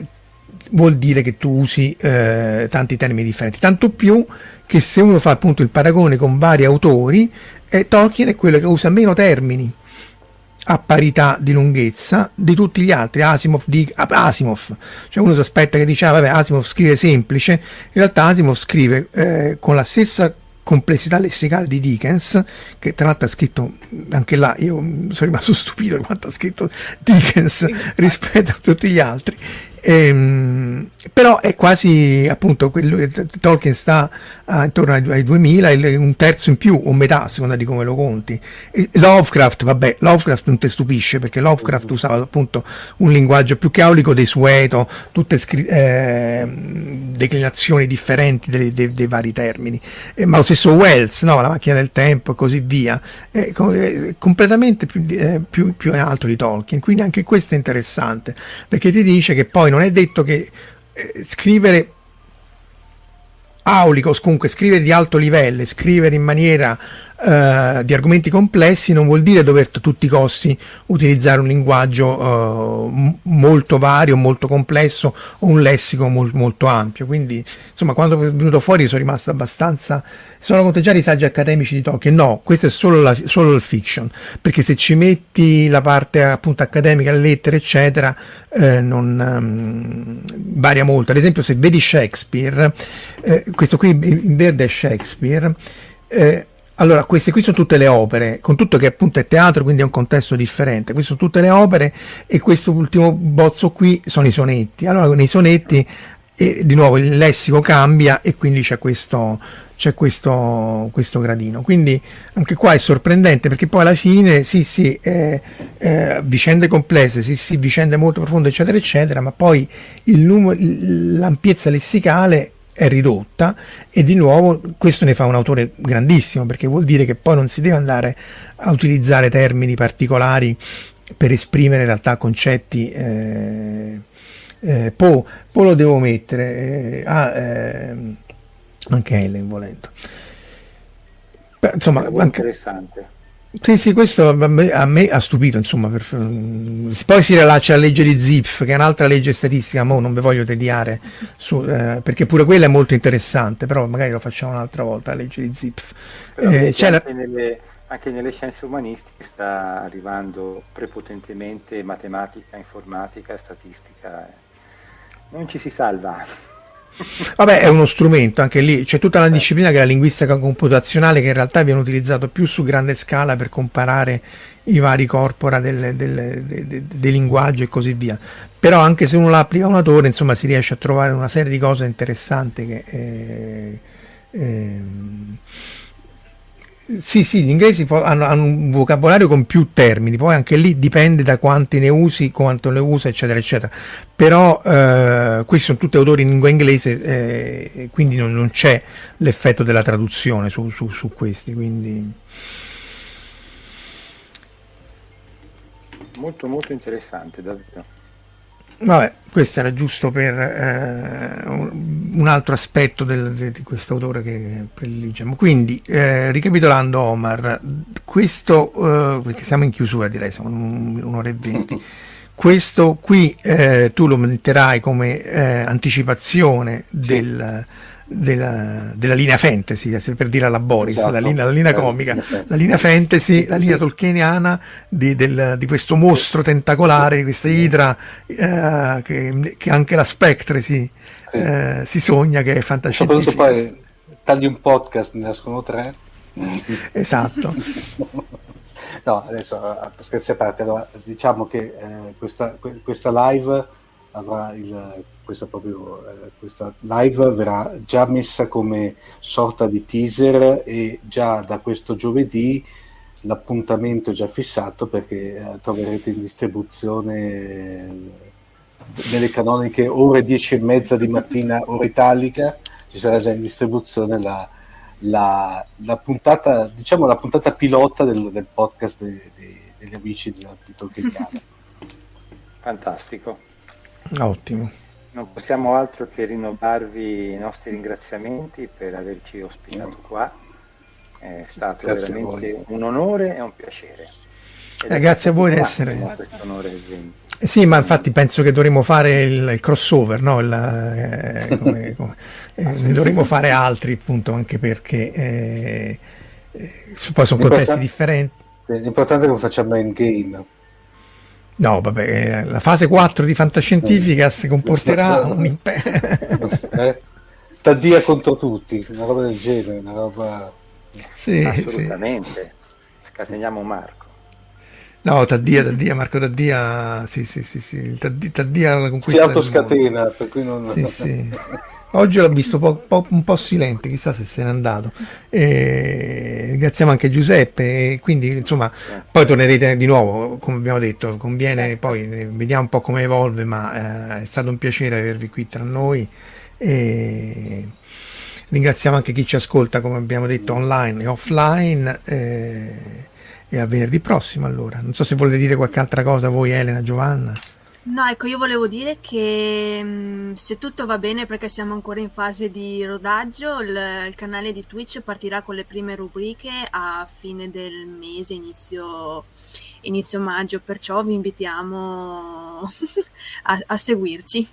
Speaker 1: vuol dire che tu usi eh, tanti termini differenti. Tanto più che se uno fa appunto il paragone con vari autori, eh, Tolkien è quello che usa meno termini a parità di lunghezza di tutti gli altri. Asimov, di, Asimov. cioè uno si aspetta che diceva, ah, vabbè, Asimov scrive semplice, in realtà Asimov scrive eh, con la stessa complessità lessicale di Dickens, che tra l'altro ha scritto anche là, io sono rimasto stupito di quanto ha scritto Dickens rispetto a tutti gli altri, Ehm, però è quasi appunto quello, Tolkien sta uh, intorno ai, ai 2000 un terzo in più o metà a seconda di come lo conti e Lovecraft vabbè Lovecraft non ti stupisce perché Lovecraft mm-hmm. usava appunto un linguaggio più che aulico desueto tutte scri- eh, declinazioni differenti dei, dei, dei vari termini eh, ma lo stesso Wells no? la macchina del tempo e così via è, è completamente più, eh, più, più alto di Tolkien quindi anche questo è interessante perché ti dice che poi non è detto che eh, scrivere aulico, comunque scrivere di alto livello, scrivere in maniera eh, di argomenti complessi non vuol dire dover a tutti i costi utilizzare un linguaggio eh, molto vario, molto complesso o un lessico mol, molto ampio. Quindi, insomma, quando è venuto fuori sono rimasto abbastanza. Sono conteggiati i saggi accademici di Tolkien? No, questo è solo, la, solo il fiction, perché se ci metti la parte appunto accademica, le lettere, eccetera, eh, non um, varia molto. Ad esempio, se vedi Shakespeare, eh, questo qui in verde è Shakespeare. Eh, allora, queste qui sono tutte le opere, con tutto che appunto è teatro, quindi è un contesto differente. Queste sono tutte le opere e questo ultimo bozzo qui sono i sonetti. Allora, nei sonetti, eh, di nuovo, il lessico cambia e quindi c'è questo, c'è questo, questo, gradino. Quindi anche qua è sorprendente perché poi alla fine, sì, sì, eh, eh, vicende complesse, sì, sì, vicende molto profonde, eccetera, eccetera, ma poi il numero, l'ampiezza lessicale è ridotta e di nuovo questo ne fa un autore grandissimo perché vuol dire che poi non si deve andare a utilizzare termini particolari per esprimere in realtà concetti eh, eh, po, po lo devo mettere eh, ah, ehm, anche Ellen volendo. Beh, insomma anche, interessante sì, sì, questo a me, a me ha stupito, insomma, per, poi si rilaccia alla legge di Zipf, che è un'altra legge statistica, mo non vi voglio tediare, su, eh, perché pure quella è molto interessante, però magari lo facciamo un'altra volta, la legge di Zipf.
Speaker 2: Eh, anche, la... nelle, anche nelle scienze umanistiche sta arrivando prepotentemente matematica, informatica, statistica, non ci si salva.
Speaker 1: Vabbè, è uno strumento, anche lì c'è tutta una disciplina che è la linguistica computazionale che in realtà viene utilizzato più su grande scala per comparare i vari corpora del, del, de, de, dei linguaggi e così via. Però anche se uno l'applica a un autore, insomma, si riesce a trovare una serie di cose interessanti che... Eh, eh, sì, sì, gli inglesi hanno, hanno, un vocabolario con più termini, poi anche lì dipende da quanti ne usi, quanto ne usa, eccetera, eccetera. Però eh, questi sono tutti autori in lingua inglese, eh, quindi non, non, c'è l'effetto della traduzione su, su, su questi. Quindi...
Speaker 2: Molto, molto interessante, davvero.
Speaker 1: Vabbè, questo era giusto per eh, un altro aspetto del, de, di questo autore che prediligiamo. Quindi, eh, ricapitolando Omar, questo, eh, perché siamo in chiusura direi, siamo un'ora e venti, questo qui eh, tu lo metterai come eh, anticipazione del della, della, linea fantasy, eh, per dire alla Boris, esatto, la, linea, la linea comica, la linea fantasy, la linea tolkieniana di, del, di questo mostro tentacolare, di questa idra eh, che, che, anche la Spectre si, sì. eh, si sogna che è fantascientifica.
Speaker 5: Soprattutto poi tagli un podcast, ne nascono tre.
Speaker 1: esatto.
Speaker 5: no, adesso scherzi a parte, allora, diciamo che eh, questa, questa live avrà il questa, proprio, eh, questa live verrà già messa come sorta di teaser e già da questo giovedì l'appuntamento è già fissato perché eh, troverete in distribuzione nelle canoniche ore 10 e mezza di mattina, ora italica, ci sarà già in distribuzione la, la, la puntata, diciamo la puntata pilota del, del podcast de, de, degli amici di, di Tolkieniana.
Speaker 2: Fantastico.
Speaker 1: Ottimo.
Speaker 2: Non possiamo altro che rinnovarvi i nostri ringraziamenti per averci ospitato qua. È stato grazie veramente un onore e un piacere.
Speaker 1: Eh, grazie a voi di essere. Eh sì, ma infatti penso che dovremmo fare il, il crossover, no? il, eh, come, come, eh, ne dovremmo fare altri, appunto, anche perché eh, poi sono contesti differenti.
Speaker 5: L'importante è che lo facciamo in game.
Speaker 1: No, vabbè, la fase 4 di Fantascientificas comporterà un impegno.
Speaker 5: eh? Taddia contro tutti, una roba del genere, una roba...
Speaker 1: Sì,
Speaker 2: Assolutamente. Sì. Scateniamo Marco.
Speaker 1: No, Taddia, Taddia, Marco Taddia, sì, sì, sì, sì. Taddia, Taddia la
Speaker 5: conquista. Si autoscatena, per cui non...
Speaker 1: Sì, sì. Oggi l'ho visto po', po', un po' silente, chissà se se n'è andato. E ringraziamo anche Giuseppe, e quindi insomma, poi tornerete di nuovo, come abbiamo detto, conviene poi vediamo un po' come evolve, ma eh, è stato un piacere avervi qui tra noi. E ringraziamo anche chi ci ascolta, come abbiamo detto, online e offline. Eh, e a venerdì prossimo allora. Non so se volete dire qualche altra cosa voi, Elena, Giovanna.
Speaker 4: No, ecco, io volevo dire che se tutto va bene, perché siamo ancora in fase di rodaggio, il, il, canale di Twitch partirà con le prime rubriche a fine del mese, inizio, inizio maggio, perciò vi invitiamo a, a seguirci.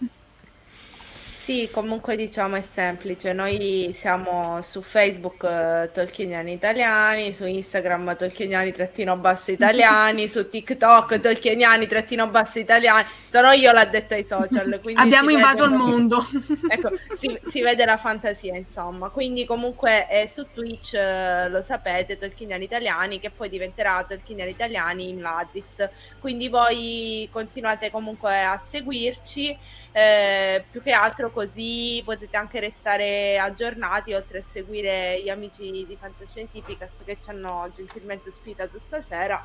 Speaker 3: Sì, comunque diciamo è semplice, noi siamo su Facebook eh, Tolkieniani Italiani, su Instagram Tolkieniani trattino basso italiani, su TikTok Tolkieniani trattino basso italiani, sono io l'ha detta ai social.
Speaker 4: Abbiamo invaso il mondo.
Speaker 3: ecco, si, si, vede la fantasia insomma, quindi comunque eh, su Twitch eh, lo sapete Tolkieniani Italiani che poi diventerà Tolkieniani Italiani in Ladris, quindi voi continuate comunque a seguirci eh, più che altro così potete anche restare aggiornati oltre a seguire gli amici di Fantascientificas che ci hanno gentilmente ospitato stasera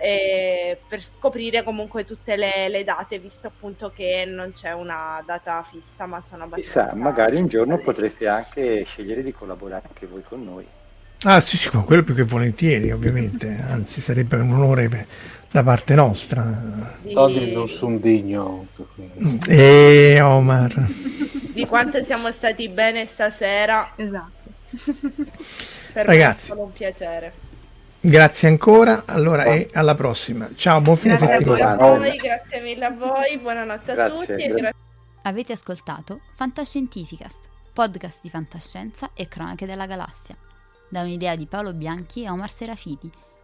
Speaker 3: eh, per scoprire comunque tutte le, le, date visto appunto che non c'è una data fissa ma sono abbastanza
Speaker 2: chissà magari un giorno potreste anche scegliere di collaborare anche voi con noi.
Speaker 1: Ah sì sì quello più che volentieri ovviamente. Anzi sarebbe un onore per da parte nostra.
Speaker 5: Togli non sono degno.
Speaker 1: E Omar.
Speaker 3: Di quanto siamo stati bene stasera.
Speaker 4: Esatto.
Speaker 3: per Ragazzi. me è un piacere.
Speaker 1: Grazie ancora, allora e alla prossima. Ciao, buon fine
Speaker 3: grazie
Speaker 1: settimana.
Speaker 3: A voi, grazie mille a voi, buonanotte grazie. a tutti. Gra-
Speaker 6: Avete ascoltato Fantascientificast, podcast di fantascienza e cronache della galassia, da un'idea di Paolo Bianchi e Omar Serafiti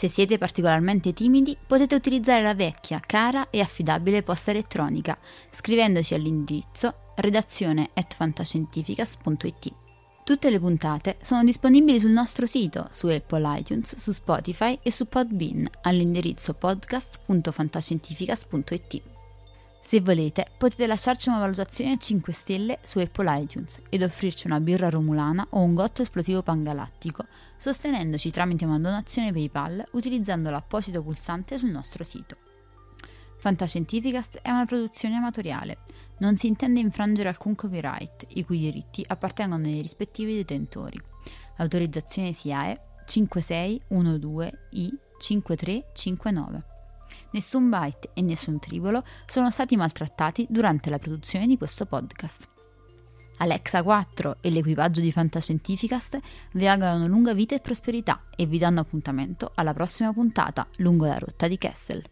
Speaker 6: Se siete particolarmente timidi, potete utilizzare la vecchia, cara e affidabile posta elettronica, scrivendoci all'indirizzo redazione fantascientificas.it. Tutte le puntate sono disponibili sul nostro sito, su Apple iTunes, su Spotify e su Podbean all'indirizzo podcast.fantascientificas.it. Se volete, potete lasciarci una valutazione a 5 stelle su Apple iTunes ed offrirci una birra romulana o un gotto esplosivo pangalattico sostenendoci tramite una donazione PayPal utilizzando l'apposito pulsante sul nostro sito. Fantascientificast è una produzione amatoriale, non si intende infrangere alcun copyright, i cui diritti appartengono ai rispettivi detentori. L'autorizzazione SIAE 5612I5359. Nessun byte e nessun tribolo sono stati maltrattati durante la produzione di questo podcast. Alexa 4 e l'equipaggio di Fantascientificast vi augurano lunga vita e prosperità e vi danno appuntamento alla prossima puntata lungo la rotta di Kessel.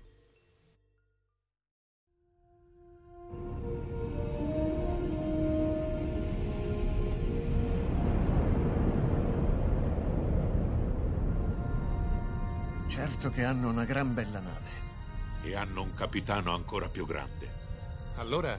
Speaker 7: Certo che hanno una gran bella nave.
Speaker 8: E hanno un capitano ancora più grande.
Speaker 9: Allora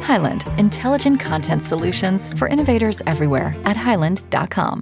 Speaker 10: Highland, intelligent content solutions for innovators everywhere at highland.com.